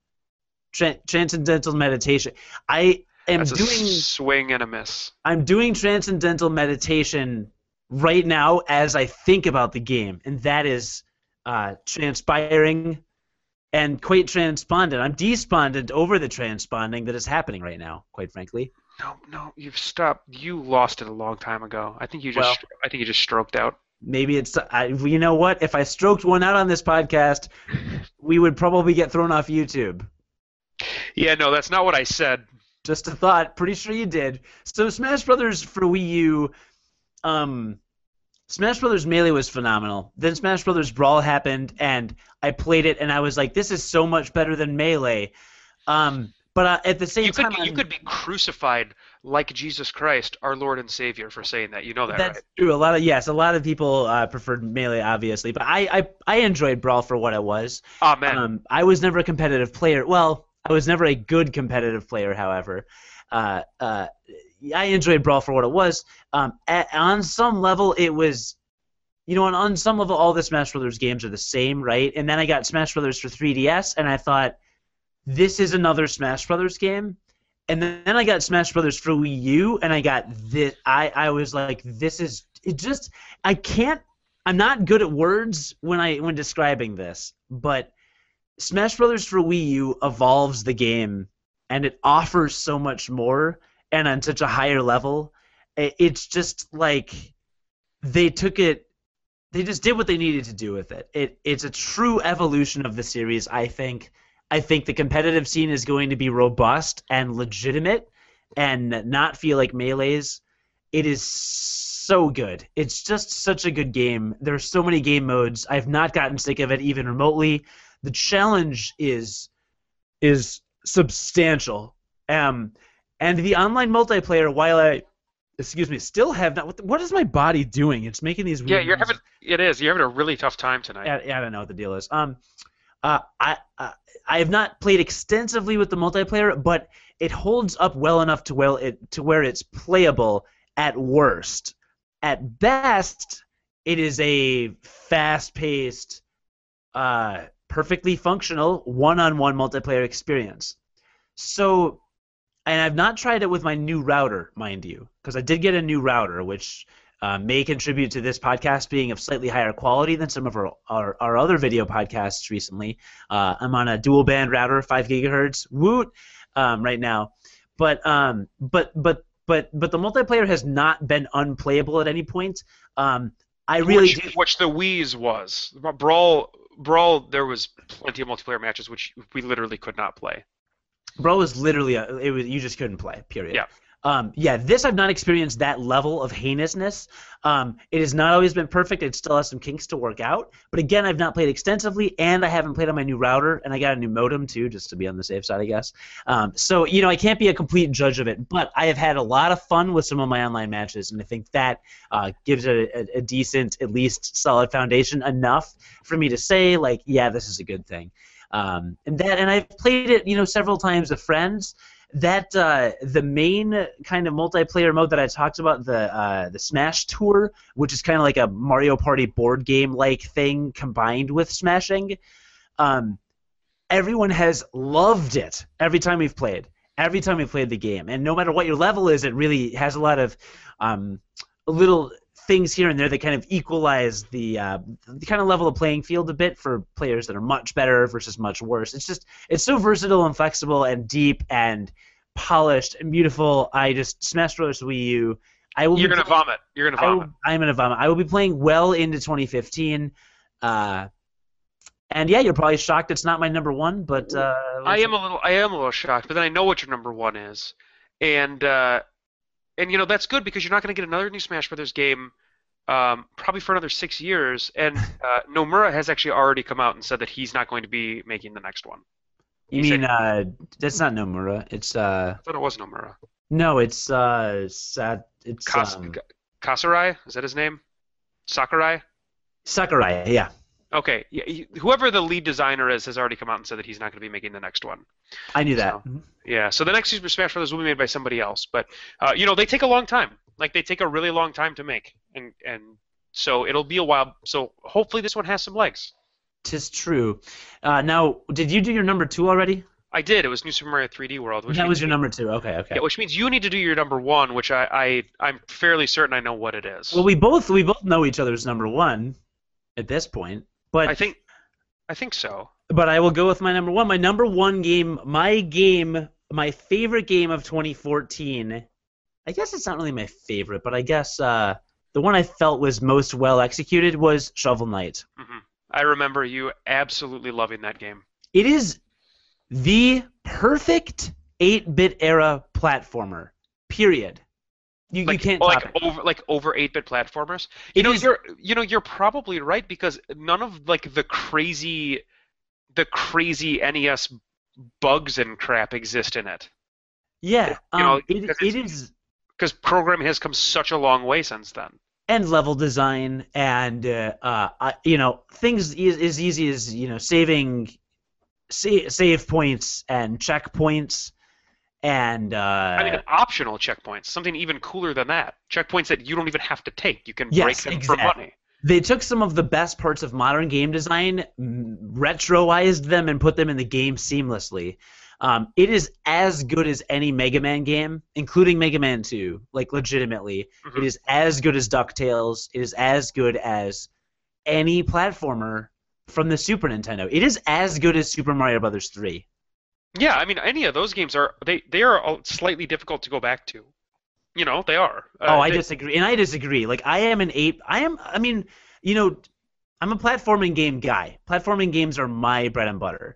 Tran transcendental meditation. I am
That's a
doing
swing and a miss.
I'm doing transcendental meditation right now as I think about the game, and that is uh, transpiring and quite transpondent. I'm despondent over the transponding that is happening right now, quite frankly.
No, no, you've stopped. You lost it a long time ago. I think you just.
Well-
I think you just stroked out.
Maybe it's I, you know what? If I stroked one out on this podcast, we would probably get thrown off YouTube.
Yeah, no, that's not what I said.
Just a thought. Pretty sure you did. So Smash Brothers for Wii U, um, Smash Brothers Melee was phenomenal. Then Smash Brothers Brawl happened, and I played it, and I was like, "This is so much better than Melee." Um, but uh, at the same
You
time,
you
I'm-
could be crucified like Jesus Christ, our Lord and Savior, for saying that. You know that,
That's
right?
true. A lot of yes, a lot of people uh, preferred melee, obviously, but I, I I enjoyed Brawl for what it was.
Amen.
Um, I was never a competitive player. Well, I was never a good competitive player, however. Uh, uh, I enjoyed Brawl for what it was. Um, at, on some level, it was, you know, on, on some level, all the Smash Brothers games are the same, right? And then I got Smash Brothers for 3DS, and I thought, this is another Smash Brothers game. And then, I got Smash Brothers for Wii U, and I got this. I, I was like, this is it. Just I can't. I'm not good at words when I when describing this, but Smash Brothers for Wii U evolves the game, and it offers so much more, and on such a higher level. It's just like they took it. They just did what they needed to do with it. It it's a true evolution of the series. I think. I think the competitive scene is going to be robust and legitimate and not feel like melees. It is so good. It's just such a good game. There's so many game modes. I've not gotten sick of it even remotely. The challenge is is substantial. Um, and the online multiplayer, while I excuse me, still have not. What, what is my body doing? It's making these.
Yeah, you're having it is. You're having a really tough time tonight.
I, I don't know what the deal is. Um, uh, I uh, I have not played extensively with the multiplayer, but it holds up well enough to well it to where it's playable at worst. At best, it is a fast-paced, uh, perfectly functional one-on-one multiplayer experience. So, and I've not tried it with my new router, mind you, because I did get a new router, which uh, may contribute to this podcast being of slightly higher quality than some of our, our, our other video podcasts recently. Uh, I'm on a dual band router, 5 gigahertz, woot, um, right now. But um, but but but but the multiplayer has not been unplayable at any point. Um, I really
which,
do.
which the Wii's was Brawl. Brawl. There was plenty of multiplayer matches which we literally could not play.
Brawl was literally a, it was you just couldn't play. Period.
Yeah.
Um, yeah, this I've not experienced that level of heinousness. Um, it has not always been perfect. It still has some kinks to work out. But again, I've not played extensively, and I haven't played on my new router, and I got a new modem too, just to be on the safe side, I guess. Um, so you know, I can't be a complete judge of it, but I have had a lot of fun with some of my online matches, and I think that uh, gives it a, a decent, at least solid foundation enough for me to say, like, yeah, this is a good thing. Um, and that, and I've played it, you know, several times with friends that uh, the main kind of multiplayer mode that I talked about, the uh, the Smash Tour, which is kind of like a Mario Party board game like thing combined with smashing. Um, everyone has loved it every time we've played. Every time we've played the game, and no matter what your level is, it really has a lot of um, little things here and there that kind of equalize the, uh, the kind of level of playing field a bit for players that are much better versus much worse. It's just it's so versatile and flexible and deep and polished and beautiful. I just Smash Bros. Wii U. I will
You're
be
gonna
playing-
vomit. You're gonna
I
vomit.
I'm gonna vomit. I will be playing well into 2015. Uh, and yeah, you're probably shocked it's not my number one, but uh,
I am a little. I am a little shocked, but then I know what your number one is, and uh, and you know that's good because you're not gonna get another new Smash Brothers game. Um, probably for another six years, and uh, Nomura has actually already come out and said that he's not going to be making the next one.
You
He
mean
said-
uh, that's not Nomura? It's uh,
I thought it was Nomura.
no, it's uh, Sat, it's
Kas-
um,
Kasurai is that his name? Sakurai.
Sakurai. Yeah,
Okay, whoever the lead designer is has already come out and said that he's not going to be making the next one.
I knew that.
So- Yeah, so the next Super Smash Brothers will be made by somebody else, but uh, you know they take a long time. Like they take a really long time to make, and and so it'll be a while. So hopefully this one has some legs.
Tis true. Uh, now, did you do your number two already?
I did. It was New Super Mario 3D World, which
that was your number two. Okay, okay.
yeah, which means you need to do your number one, which I, I I'm fairly certain I know what it is.
Well, we both we both know each other's number one at this point, but
I think I think so.
but I will go with my number one. My number one game, my game, my favorite game of 2014. I guess it's not really my favorite, but I guess uh, the one I felt was most well executed was Shovel Knight.
hmm I remember you absolutely loving that game.
It is the perfect 8-bit era platformer. Period. You, you can't
like over like over 8-bit platformers. You
It
know
is-
you're you know you're probably right because none of like the crazy the crazy NES bugs and crap exist in it
Yeah,
you know,
um, it, it
it's- because programming has come such a long way since then.
and level design and uh, uh, you know things is as easy as you know saving sa- save points and checkpoints and uh,
I mean, optional checkpoints, something even cooler than that. Checkpoints that you don't even have to take. You can
Yes,
break them for money.
they took some of the best parts of modern game design, retroized them, and put them in the game seamlessly. Um, it is as good as any Mega Man game, including Mega Man 2. Like legitimately,
Mhm.
it is as good as Ducktales. It is as good as any platformer from the Super Nintendo. It is as good as Super Mario Brothers 3.
Yeah, I mean, any of those games are they they are all slightly difficult to go back to. You know, they are. Uh,
oh, I
they-
disagree, and I disagree. Like I am an ape. I am. I mean, you know, I'm a platforming game guy. Platforming games are my bread and butter.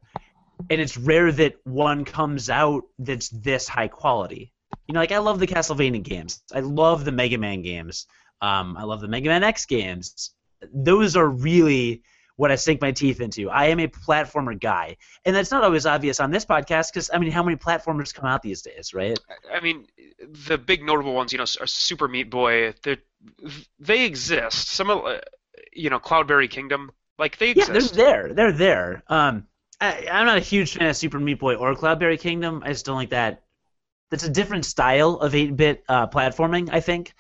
and it's rare that one comes out that's this high quality. You know, like I love the Castlevania games. I love the Mega Man games. Um, I love the Mega Man X games. Those are really what I sink my teeth into. I am a platformer guy, and that's not always obvious on this podcast because I mean, how many platformers come out these days, right?
I mean, the big notable ones, you know, are Super Meat Boy. They they exist. Some of, uh, you know, Cloudberry Kingdom, like they exist.
Yeah, they're there. They're there. Um, I, I'm not a huge fan of Super Meat Boy or Cloudberry Kingdom. I just don't like that. That's a different style of 8-bit uh, platforming, I think.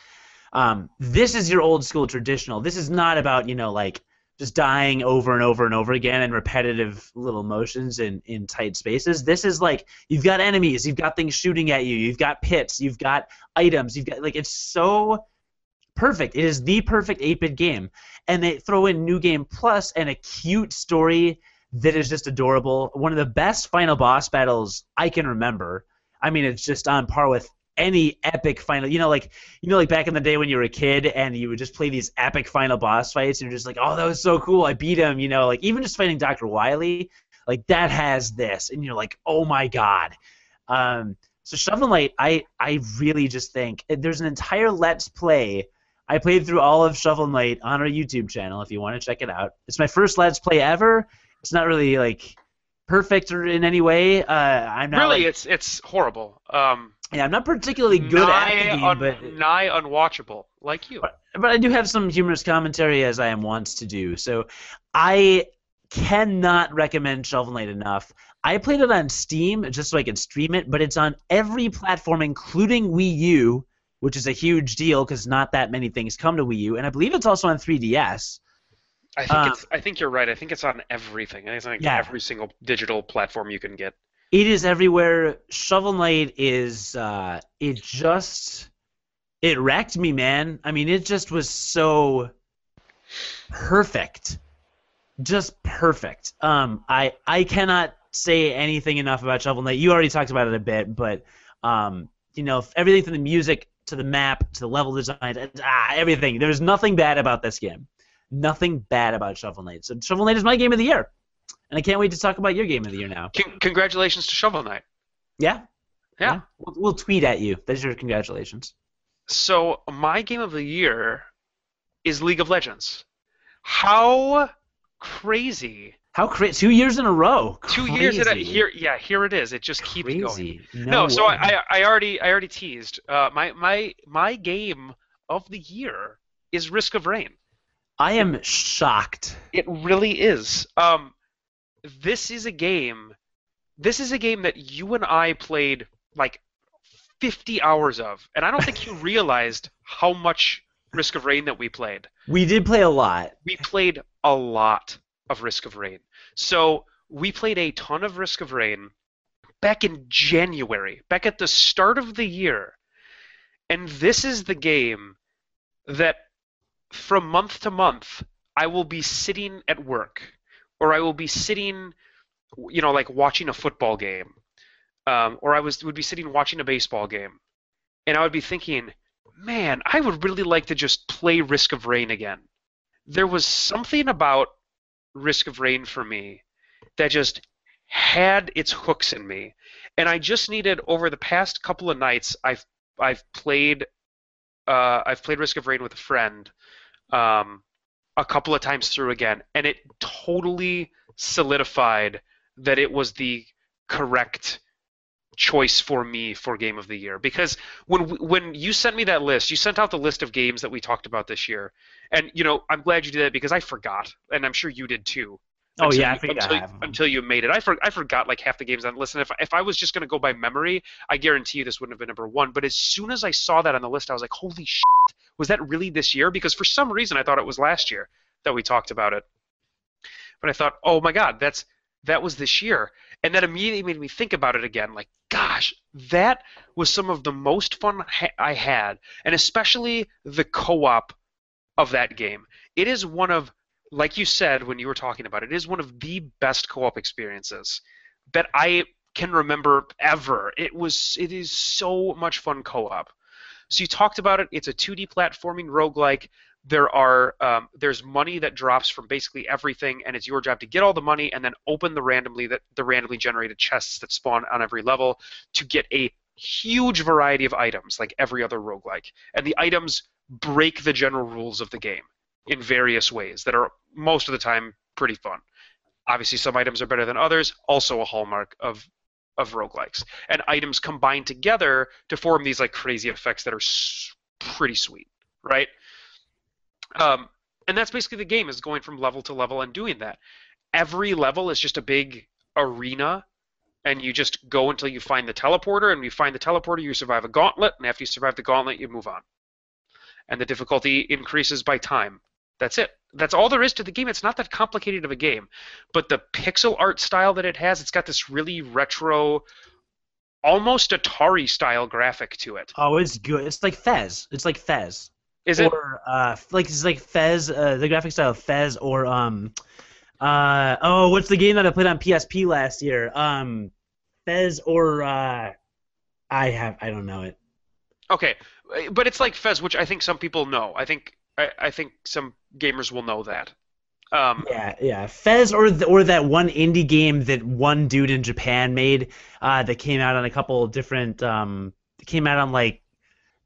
Um, this is your old school traditional. This is not about you know like just dying over and over and over again in repetitive little motions in, in tight spaces. This is like you've got enemies, you've got things shooting at you, you've got pits, you've got items, you've got like it's so perfect. It is the perfect 8-bit game. And they throw in New Game Plus and a cute story that is just adorable. One of the best final boss battles I can remember. I mean, it's just on par with any epic final you know like you know like back in the day when you were a kid and you would just play these epic final boss fights and you're just like oh that was so cool. I beat him you know like even just fighting dr wily like that has this and you're like oh my god. Um, so shovel knight i i really just think there's an entire let's play. I played through all of shovel knight on our youtube channel if you want to check it out. It's my first let's play ever. It's not really like perfect or in any way. Uh, i'm not
really
like,
it's it's horrible. Um
yeah, I'm not particularly good
nigh
at game,
un-
but
nigh unwatchable, like you.
but, but I do have some humorous commentary as I am wont to do. So I cannot recommend Shovel Knight enough. I played it on Steam just so I could stream it, but it's on every platform, including Wii U, which is a huge deal because not that many things come to Wii U, and I believe it's also on 3DS.
I think
Um,
it's. I think you're right. I think it's on everything. I think it's on like
Yeah.
every single digital platform you can get.
It is everywhere. Shovel Knight is. Uh, it just. It wrecked me, man. I mean, it just was so perfect, just perfect. Um, I I cannot say anything enough about Shovel Knight. You already talked about it a bit, but um, you know, everything from the music to the map to the level design, ah, everything. There's nothing bad about this game. Nothing bad about Shovel Knight. So Shovel Knight is my game of the year, and I can't wait to talk about your game of the year now.
Con- congratulations to Shovel Knight.
Yeah.
Yeah.
We'll, we'll tweet at you. That's your congratulations.
So my game of the year is League of Legends. How crazy!
How crazy! Two years in a row.
Two years in a,
Crazy.
here. Yeah, here it is. It just keeps going.
Crazy.
No, so. I, I I already I already teased. Uh, my my my game of the year is Risk of Rain.
I am shocked.
It really is. Um, this is a game. This is a game that you and I played like 50 hours of, and I don't think you realized how much Risk of Rain that we played.
We did play a lot.
We played a lot of Risk of Rain. So we played a ton of Risk of Rain back in January, back at the start of the year. And this is the game that from month to month I will be sitting at work or I will be sitting you know like watching a football game um, or I was would be sitting watching a baseball game and I would be thinking man I would really like to just play Risk of Rain again. There was something about Risk of Rain for me that just had its hooks in me and I just needed over the past couple of nights I've I've played uh, I've played Risk of Rain with a friend um, a couple of times through again, and it totally solidified that it was the correct choice for me for game of the year. Because when when you sent me that list you sent out the list of games that we talked about this year and you know i'm glad you did that because i forgot and i'm sure you did too
Oh
until
yeah, I think I
until,
have. 'em.
until you made it. I, for, I forgot like half the games on the list, and if, if I was just going to go by memory, I guarantee you this wouldn't have been number one. But as soon as I saw that on the list, I was like, holy shit, was that really this year? Because for some reason I thought it was last year that we talked about it. But I thought, oh my god, that's that was this year, and that immediately made me think about it again. Like, gosh, that was some of the most fun ha- I had, and especially the co-op of that game. It is one of like you said when you were talking about it, it is one of the best co-op experiences that I can remember ever. It was it is so much fun co-op. So you talked about it, it's a 2D platforming roguelike. there are um, there's money that drops from basically everything, and it's your job to get all the money and then open the randomly that the randomly generated chests that spawn on every level to get a huge variety of items like every other roguelike. And the items break the general rules of the game in various ways that are most of the time pretty fun. Obviously, some items are better than others, also a hallmark of of roguelikes. And items combine together to form these like crazy effects that are pretty sweet, right? Um, and that's basically the game is going from level to level and doing that. Every level is just a big arena, and you just go until you find the teleporter, and you find the teleporter, you survive a gauntlet, and after you survive the gauntlet, you move on. And the difficulty increases by time. That's it. That's all there is to the game. It's not that complicated of a game, but the pixel art style that it has, it's got this really retro, almost Atari style graphic to it.
Oh, it's good. It's like Fez. It's like Fez.
Is it?
or uh, like it's like Fez, uh, the graphic style of Fez, or um, uh, oh, what's the game that I played on PSP last year? Um, Fez or uh, I have I don't know it.
Okay, but it's like Fez, which I think some people know. I think I, I think some gamers will know that. Um,
Yeah, yeah, Fez or the, or that one indie game that one dude in Japan made uh, that came out on a couple different um, came out on like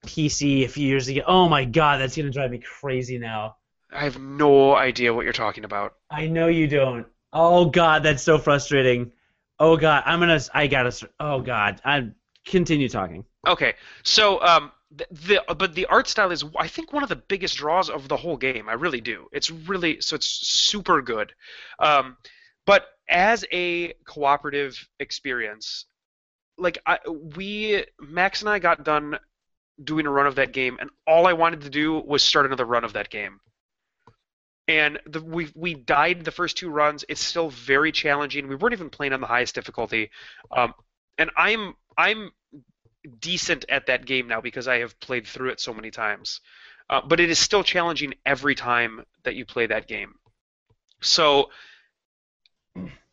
PC a few years ago. Oh my god, that's gonna drive me crazy now.
I have no idea what you're talking about.
I know you don't. Oh god, that's so frustrating. Oh god, I'm gonna. I gotta. Oh god, I continue talking.
Okay, so um, the, the but the art style is I think one of the biggest draws of the whole game. I really do. It's really so it's super good. Um, but as a cooperative experience, like I, we Max and I got done doing a run of that game, and all I wanted to do was start another run of that game. And the, we we died the first two runs. It's still very challenging. We weren't even playing on the highest difficulty, um, and I'm I'm decent at that game now because I have played through it so many times. Uh, but it is still challenging every time that you play that game. So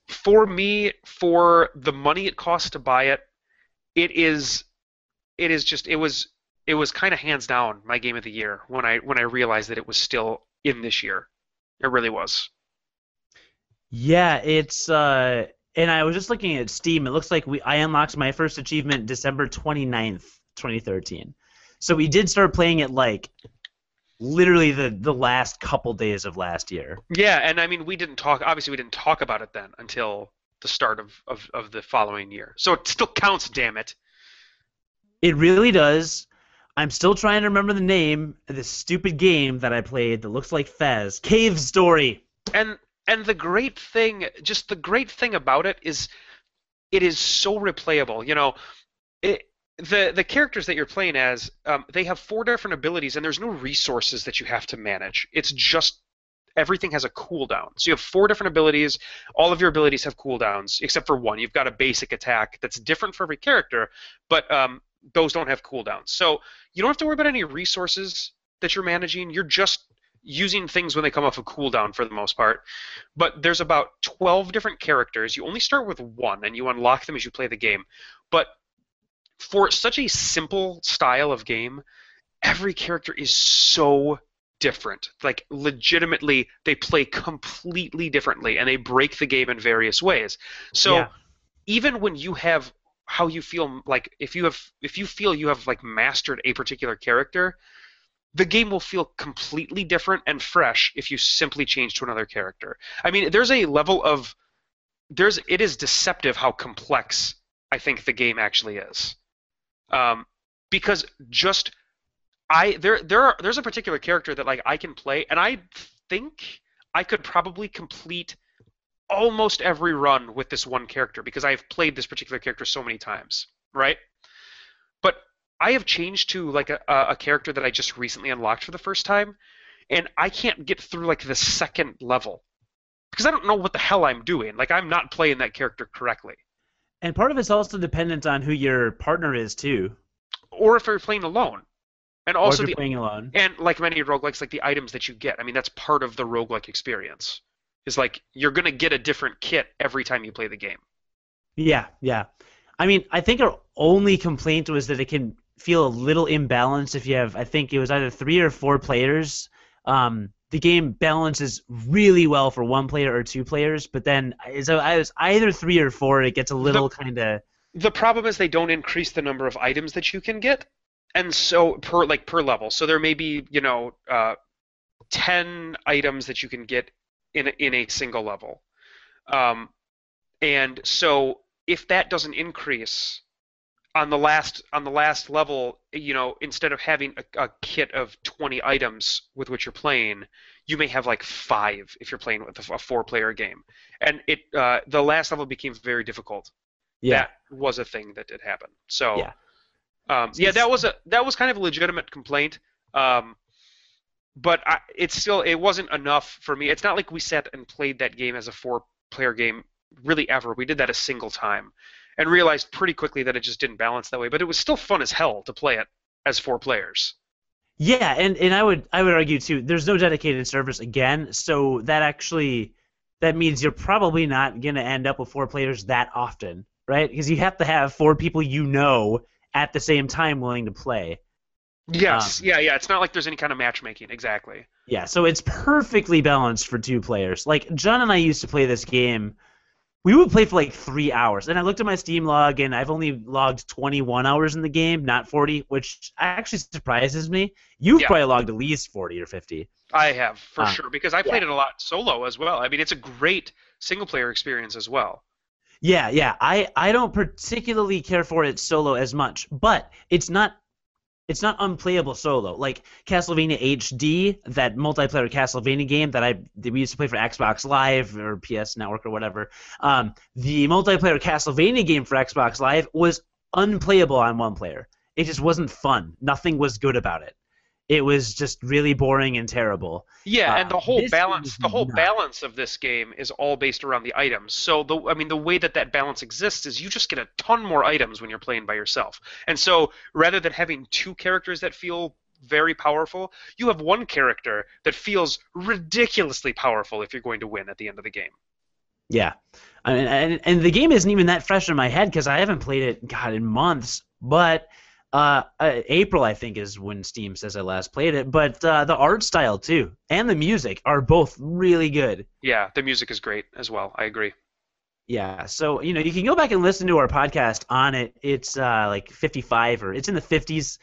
for me, for the money it costs to buy it, it is it is just it was it was kind of hands down my game of the year when I when I realized that it was still in this year. It really was.
Yeah, it's uh, and I was just looking at Steam. It looks like we I unlocked my first achievement December 29th, 2013. So we did start playing it like literally the the last couple days of last year.
Yeah, and I mean we didn't talk obviously we didn't talk about it then until the start of, of, of the following year. So it still counts, damn it.
It really does. I'm still trying to remember the name of this stupid game that I played that looks like Fez. Cave Story.
and and the great thing just the great thing about it is it is so replayable you know? It, the the characters that you're playing as um, they have four different abilities and there's no resources that you have to manage. It's just everything has a cooldown. So you have four different abilities. All of your abilities have cooldowns except for one. You've got a basic attack that's different for every character but um, those don't have cooldowns. So you don't have to worry about any resources that you're managing. You're just using things when they come off a cooldown for the most part. But there's about 12 different characters. You only start with one and you unlock them as you play the game. But for such a simple style of game, every character is so different. Like legitimately they play completely differently and they break the game in various ways. So
Yeah.
even when you have how you feel like if you have if you feel you have like mastered a particular character, the game will feel completely different and fresh if you simply change to another character. I mean, there's a level of there's it is deceptive how complex I think the game actually is, um, because just I there there are, there's a particular character that like I can play and I think I could probably complete almost every run with this one character because I've played this particular character so many times, right? But I have changed to like a, a character that I just recently unlocked for the first time, and I can't get through like the second level because I don't know what the hell I'm doing. Like I'm not playing that character correctly.
And part of it's also dependent on who your partner is too.
Or if you're playing alone, and
or
also the
playing alone.
and like many roguelikes, like the items that you get. I mean, that's part of the roguelike experience. Is like you're gonna get a different kit every time you play the game.
Yeah, yeah. I mean, I think our only complaint was that it can feel a little imbalanced if you have. I think it was either three or four players Um, the game balances really well for one player or two players, but then so I was either three or four. It gets a little kind of.
The problem is they don't increase the number of items that you can get, and so per like per level. So there may be you know uh, ten items that you can get in a, in a single level, um, and so if that doesn't increase on the last on the last level, you know, instead of having a, a, kit of 20 items with which you're playing, you may have like five if you're playing with a, a four-player game, and it uh, the last level became very difficult.
Yeah,
that was a thing that did happen. So,
yeah,
um, yeah, that was a that was kind of a legitimate complaint. Um, but I, it's still it wasn't enough for me. It's not like we sat and played that game as a four-player game really ever. We did that a single time and realized pretty quickly that it just didn't balance that way. But it was still fun as hell to play it as four players.
Yeah, and, and I would I would argue too. There's no dedicated service again, so that actually that means you're probably not gonna end up with four players that often, right? Because you have to have four people you know at the same time willing to play.
Yes, um, yeah, yeah. It's not like there's any kind of matchmaking, exactly.
Yeah, so it's perfectly balanced for two players. Like John and I used to play this game we would play for like three hours. And I looked at my Steam log, and I've only logged 21 hours in the game, not 40, which actually surprises me. You've
yeah.
probably logged at least 40 or 50.
I have for
Um,
sure because I played
yeah.
it a lot solo as well. I mean, it's a great single player experience as well.
Yeah, yeah. I, I don't particularly care for it solo as much, but it's not it's not unplayable solo. Like Castlevania HD, that multiplayer Castlevania game that I that we used to play for Xbox Live or PS Network or whatever. Um, the multiplayer Castlevania game for Xbox Live was unplayable on one player. It just wasn't fun. Nothing was good about it. It was just really boring and terrible.
Yeah,
Uh,
and the whole balance the whole
not.
balance of this game is all based around the items. So the, I mean, the way that that balance exists is you just get a ton more items when you're playing by yourself. And so rather than having two characters that feel very powerful, you have one character that feels ridiculously powerful if you're going to win at the end of the game.
Yeah, I mean, and and the game isn't even that fresh in my head because I haven't played it, God, in months. But uh, uh, April, I think, is when Steam says I last played it. But uh, the art style too and the music are both really good.
Yeah, the music is great as well. I agree.
Yeah, so you know you can go back and listen to our podcast on it. It's uh, like 55 or it's in the 50s,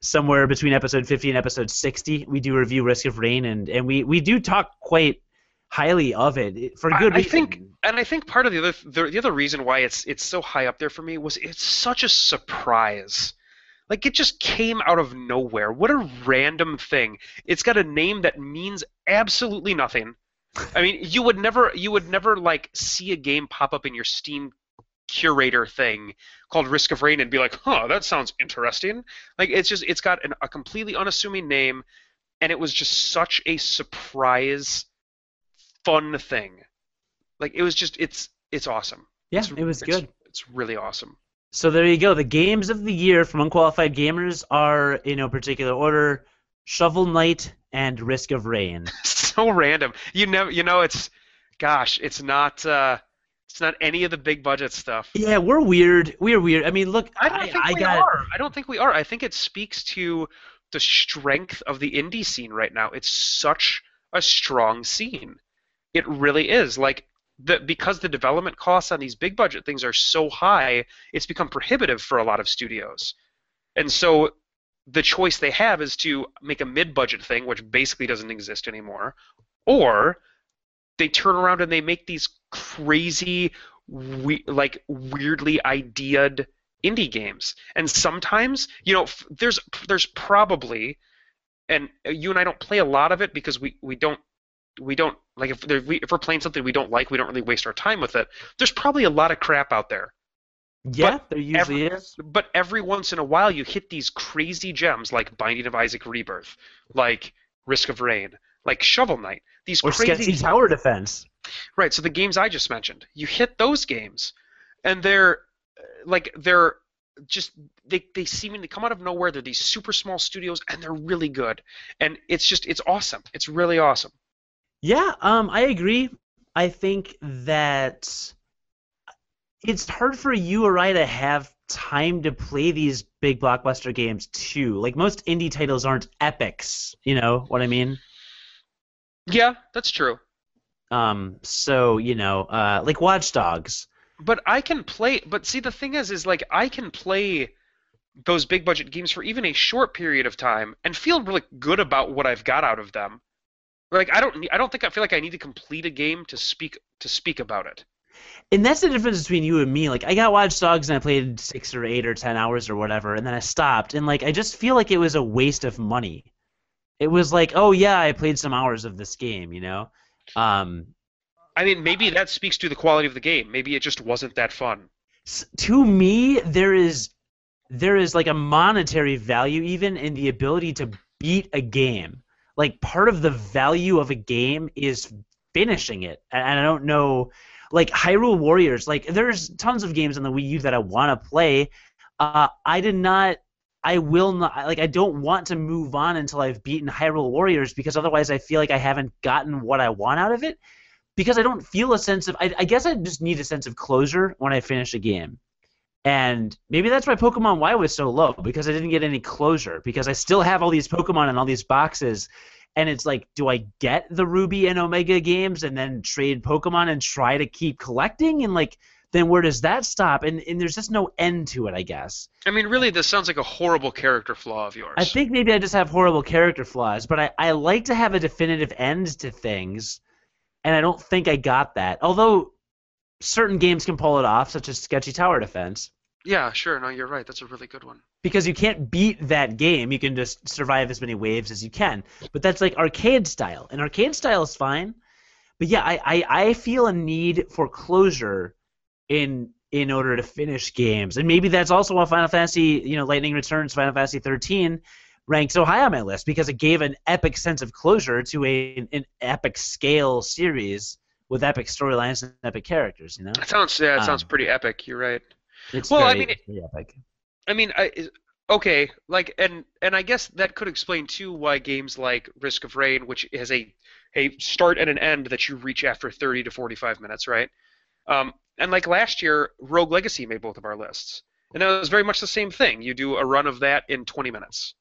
somewhere between episode 50 and episode 60. We do review Risk of Rain, and and we we do talk quite highly of it for good
I
reason.
think- And I think part of the other the, the other reason why it's it's so high up there for me was it's such a surprise. Like it just came out of nowhere. What a random thing. It's got a name that means absolutely nothing. I mean, you would never you would never like see a game pop up in your Steam curator thing called Risk of Rain and be like, "Huh, that sounds interesting." Like it's just it's got an, a completely unassuming name and it was just such a surprise fun thing. Like it was just it's it's awesome.
yeah,
It's-
it was
it's-
good.
It's really awesome.
So there you go. The games of the year from Unqualified Gamers are in no particular order: Shovel Knight and Risk of Rain.
so random. You never you know it's gosh, it's not uh it's not any of the big budget stuff.
Yeah, we're weird. We're weird. I mean, look,
I don't think
I
we
got
are. I don't think we are. I think it speaks to the strength of the indie scene right now. It's such a strong scene. It really is. Like because the development costs on these big budget things are so high, it's become prohibitive for a lot of studios. And so the choice they have is to make a mid-budget thing, which basically doesn't exist anymore, or they turn around and they make these crazy, we, like weirdly ideaed indie games. And sometimes, you know, f- there's there's probably, and uh, you and I don't play a lot of it because we we don't we don't like if there, we, if we're playing something we don't like, we don't really waste our time with it. There's probably a lot of crap out there.
yeah, there usually is.
But every once in a while, you hit these crazy gems like Binding of Isaac Rebirth, like Risk of Rain, like Shovel Knight. These
Or
crazy
Sketchy Tower Defense.
Right. So the games I just mentioned, you hit those games, and they're uh, like they're just they they seemingly come out of nowhere. They're these super small studios, and they're really good. And it's just it's awesome. It's really awesome.
Yeah, um, I agree. I think that it's hard for you or I to have time to play these big blockbuster games too. Like most indie titles aren't epics. You know what I mean?
Yeah, that's true.
Um, so you know, uh, like Watch Dogs.
But I can play. But see, the thing is, is like I can play those big budget games for even a short period of time and feel really good about what I've got out of them. Like I don't, I don't think I feel like I need to complete a game to speak to speak about it.
And that's the difference between you and me. Like I got Watch Dogs and I played six or eight or ten hours or whatever, and then I stopped. And like I just feel like it was a waste of money. It was like, oh yeah, I played some hours of this game, you know. Um,
I mean, maybe that speaks to the quality of the game. Maybe it just wasn't that fun.
to me, there is there is like a monetary value even in the ability to beat a game. Like part of the value of a game is finishing it, and I don't know. Like Hyrule Warriors, like there's tons of games on the Wii U that I want to play. Uh, I did not. I will not. Like I don't want to move on until I've beaten Hyrule Warriors because otherwise I feel like I haven't gotten what I want out of it. Because I don't feel a sense of. I, I guess I just need a sense of closure when I finish a game. And maybe that's why Pokemon Y was so low because I didn't get any closure because I still have all these Pokemon and all these boxes. And it's like, do I get the Ruby and Omega games and then trade Pokemon and try to keep collecting? And like, then where does that stop? And, and there's just no end to it, I guess.
I mean, really, this sounds like a horrible character flaw of yours.
I think maybe I just have horrible character flaws, but I, I like to have a definitive end to things, and I don't think I got that. Although certain games can pull it off, such as Sketchy Tower Defense.
Yeah, sure. No, you're right. That's a really good one.
because you can't beat that game. You can just survive as many waves as you can. But that's like arcade style, and arcade style is fine. But yeah, I, I, I feel a need for closure in in order to finish games, and maybe that's also why Final Fantasy, you know, Lightning Returns, Final Fantasy 13 ranked so high on my list because it gave an epic sense of closure to a an epic scale series with epic storylines and epic characters. You know,
It sounds yeah, it sounds
Um,
pretty epic. You're right.
it's
Well, I mean, it-
very epic.
I mean, I, okay, like, and and I guess that could explain too why games like Risk of Rain, which has a a start and an end that you reach after 30 to 45 minutes, right? Um, and like last year, Rogue Legacy made both of our lists, and that was very much the same thing. You do a run of that in 20 minutes,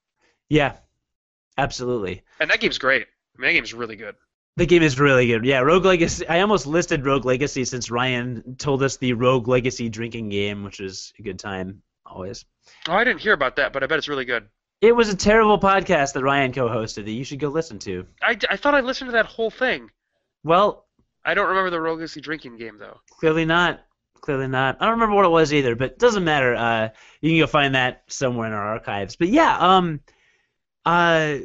Yeah, absolutely.
and that game's great. I mean, that game's really good.
The game is really good. Yeah, Rogue Legacy. I almost listed Rogue Legacy since Ryan told us the Rogue Legacy drinking game, which is a good time always.
Oh, I didn't hear about that, but I bet it's really good.
It was a terrible podcast that Ryan co-hosted that you should go listen to.
I, I thought I listened to that whole thing.
Well,
I don't remember the Rogue Legacy drinking game though.
clearly not. Clearly not. I don't remember what it was either, but it doesn't matter. Uh, you can go find that somewhere in our archives. But yeah, um, uh,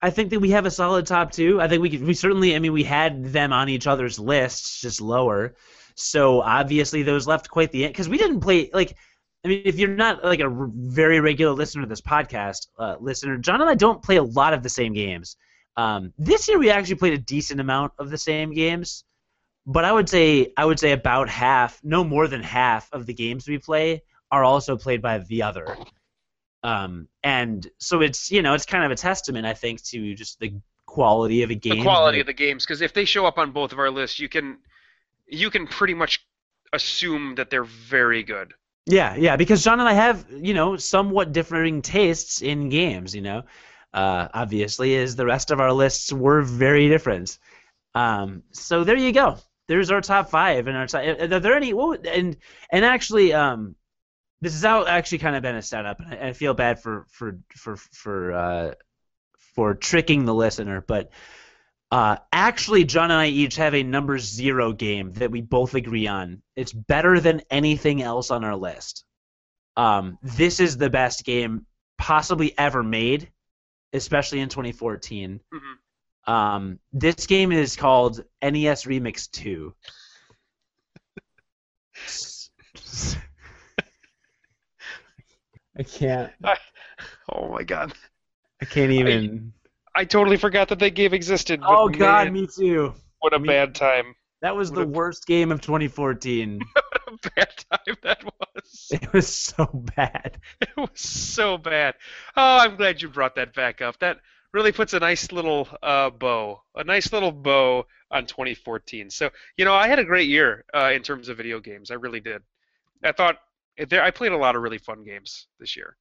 I think that we have a solid top two. I think we could, we certainly. I mean, we had them on each other's lists, just lower. So obviously, those left quite the end because we didn't play like. I mean, if you're not like a r- very regular listener to this podcast, uh, listener, John and I don't play a lot of the same games. Um, this year, we actually played a decent amount of the same games but I would say I would say about half, no more than half of the games we play are also played by the other. Um, and so it's you know it's kind of a testament I think to just the quality of a game.
the quality of the games because if they show up on both of our lists you can you can pretty much assume that they're very good
Yeah, yeah, because John and I have you know somewhat differing tastes in games. You know, uh, obviously, as the rest of our lists were very different. Um, so there you go. There's our top five, and our top, are there any? What and and actually, um, this has out actually kind of been a setup, and I, I feel bad for for for for uh, for tricking the listener, but. Uh, actually, John and I each have a number zero game that we both agree on. It's better than anything else on our list. Um, this is the best game possibly ever made, especially in 2014.
Mhm.
Um, this game is called NES Remix 2. I can't.
oh my god
I can't even.
i totally forgot that that game existed but
Oh god,
man,
me too.
what a
me-
bad time
That was the
a-
worst game of 2014.
what a bad time that was
it was so bad.
it was so bad oh i'm glad you brought that back up that really puts a nice little uh, bow a nice little bow on 2014 so you know i had a great year uh, in terms of video games i really did i thought there i played a lot of really fun games this year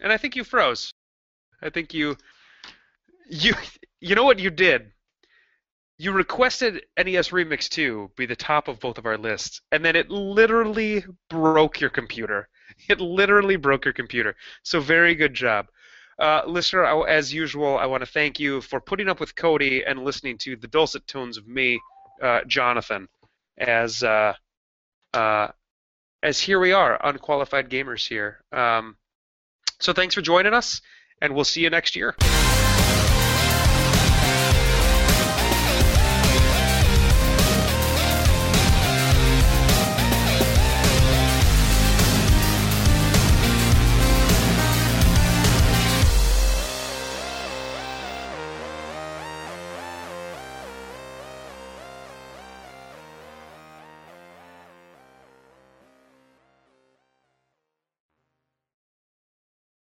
and i think you froze i think you you you know what you did you requested NES Remix 2 be the top of both of our lists, and then it literally broke your computer. It literally broke your computer. So very good job. Uh, listener, as usual, I want to thank you for putting up with Cody and listening to the dulcet tones of me, uh, Jonathan, as uh, uh as here we are, unqualified gamers here. Um, so thanks for joining us, and we'll see you next year.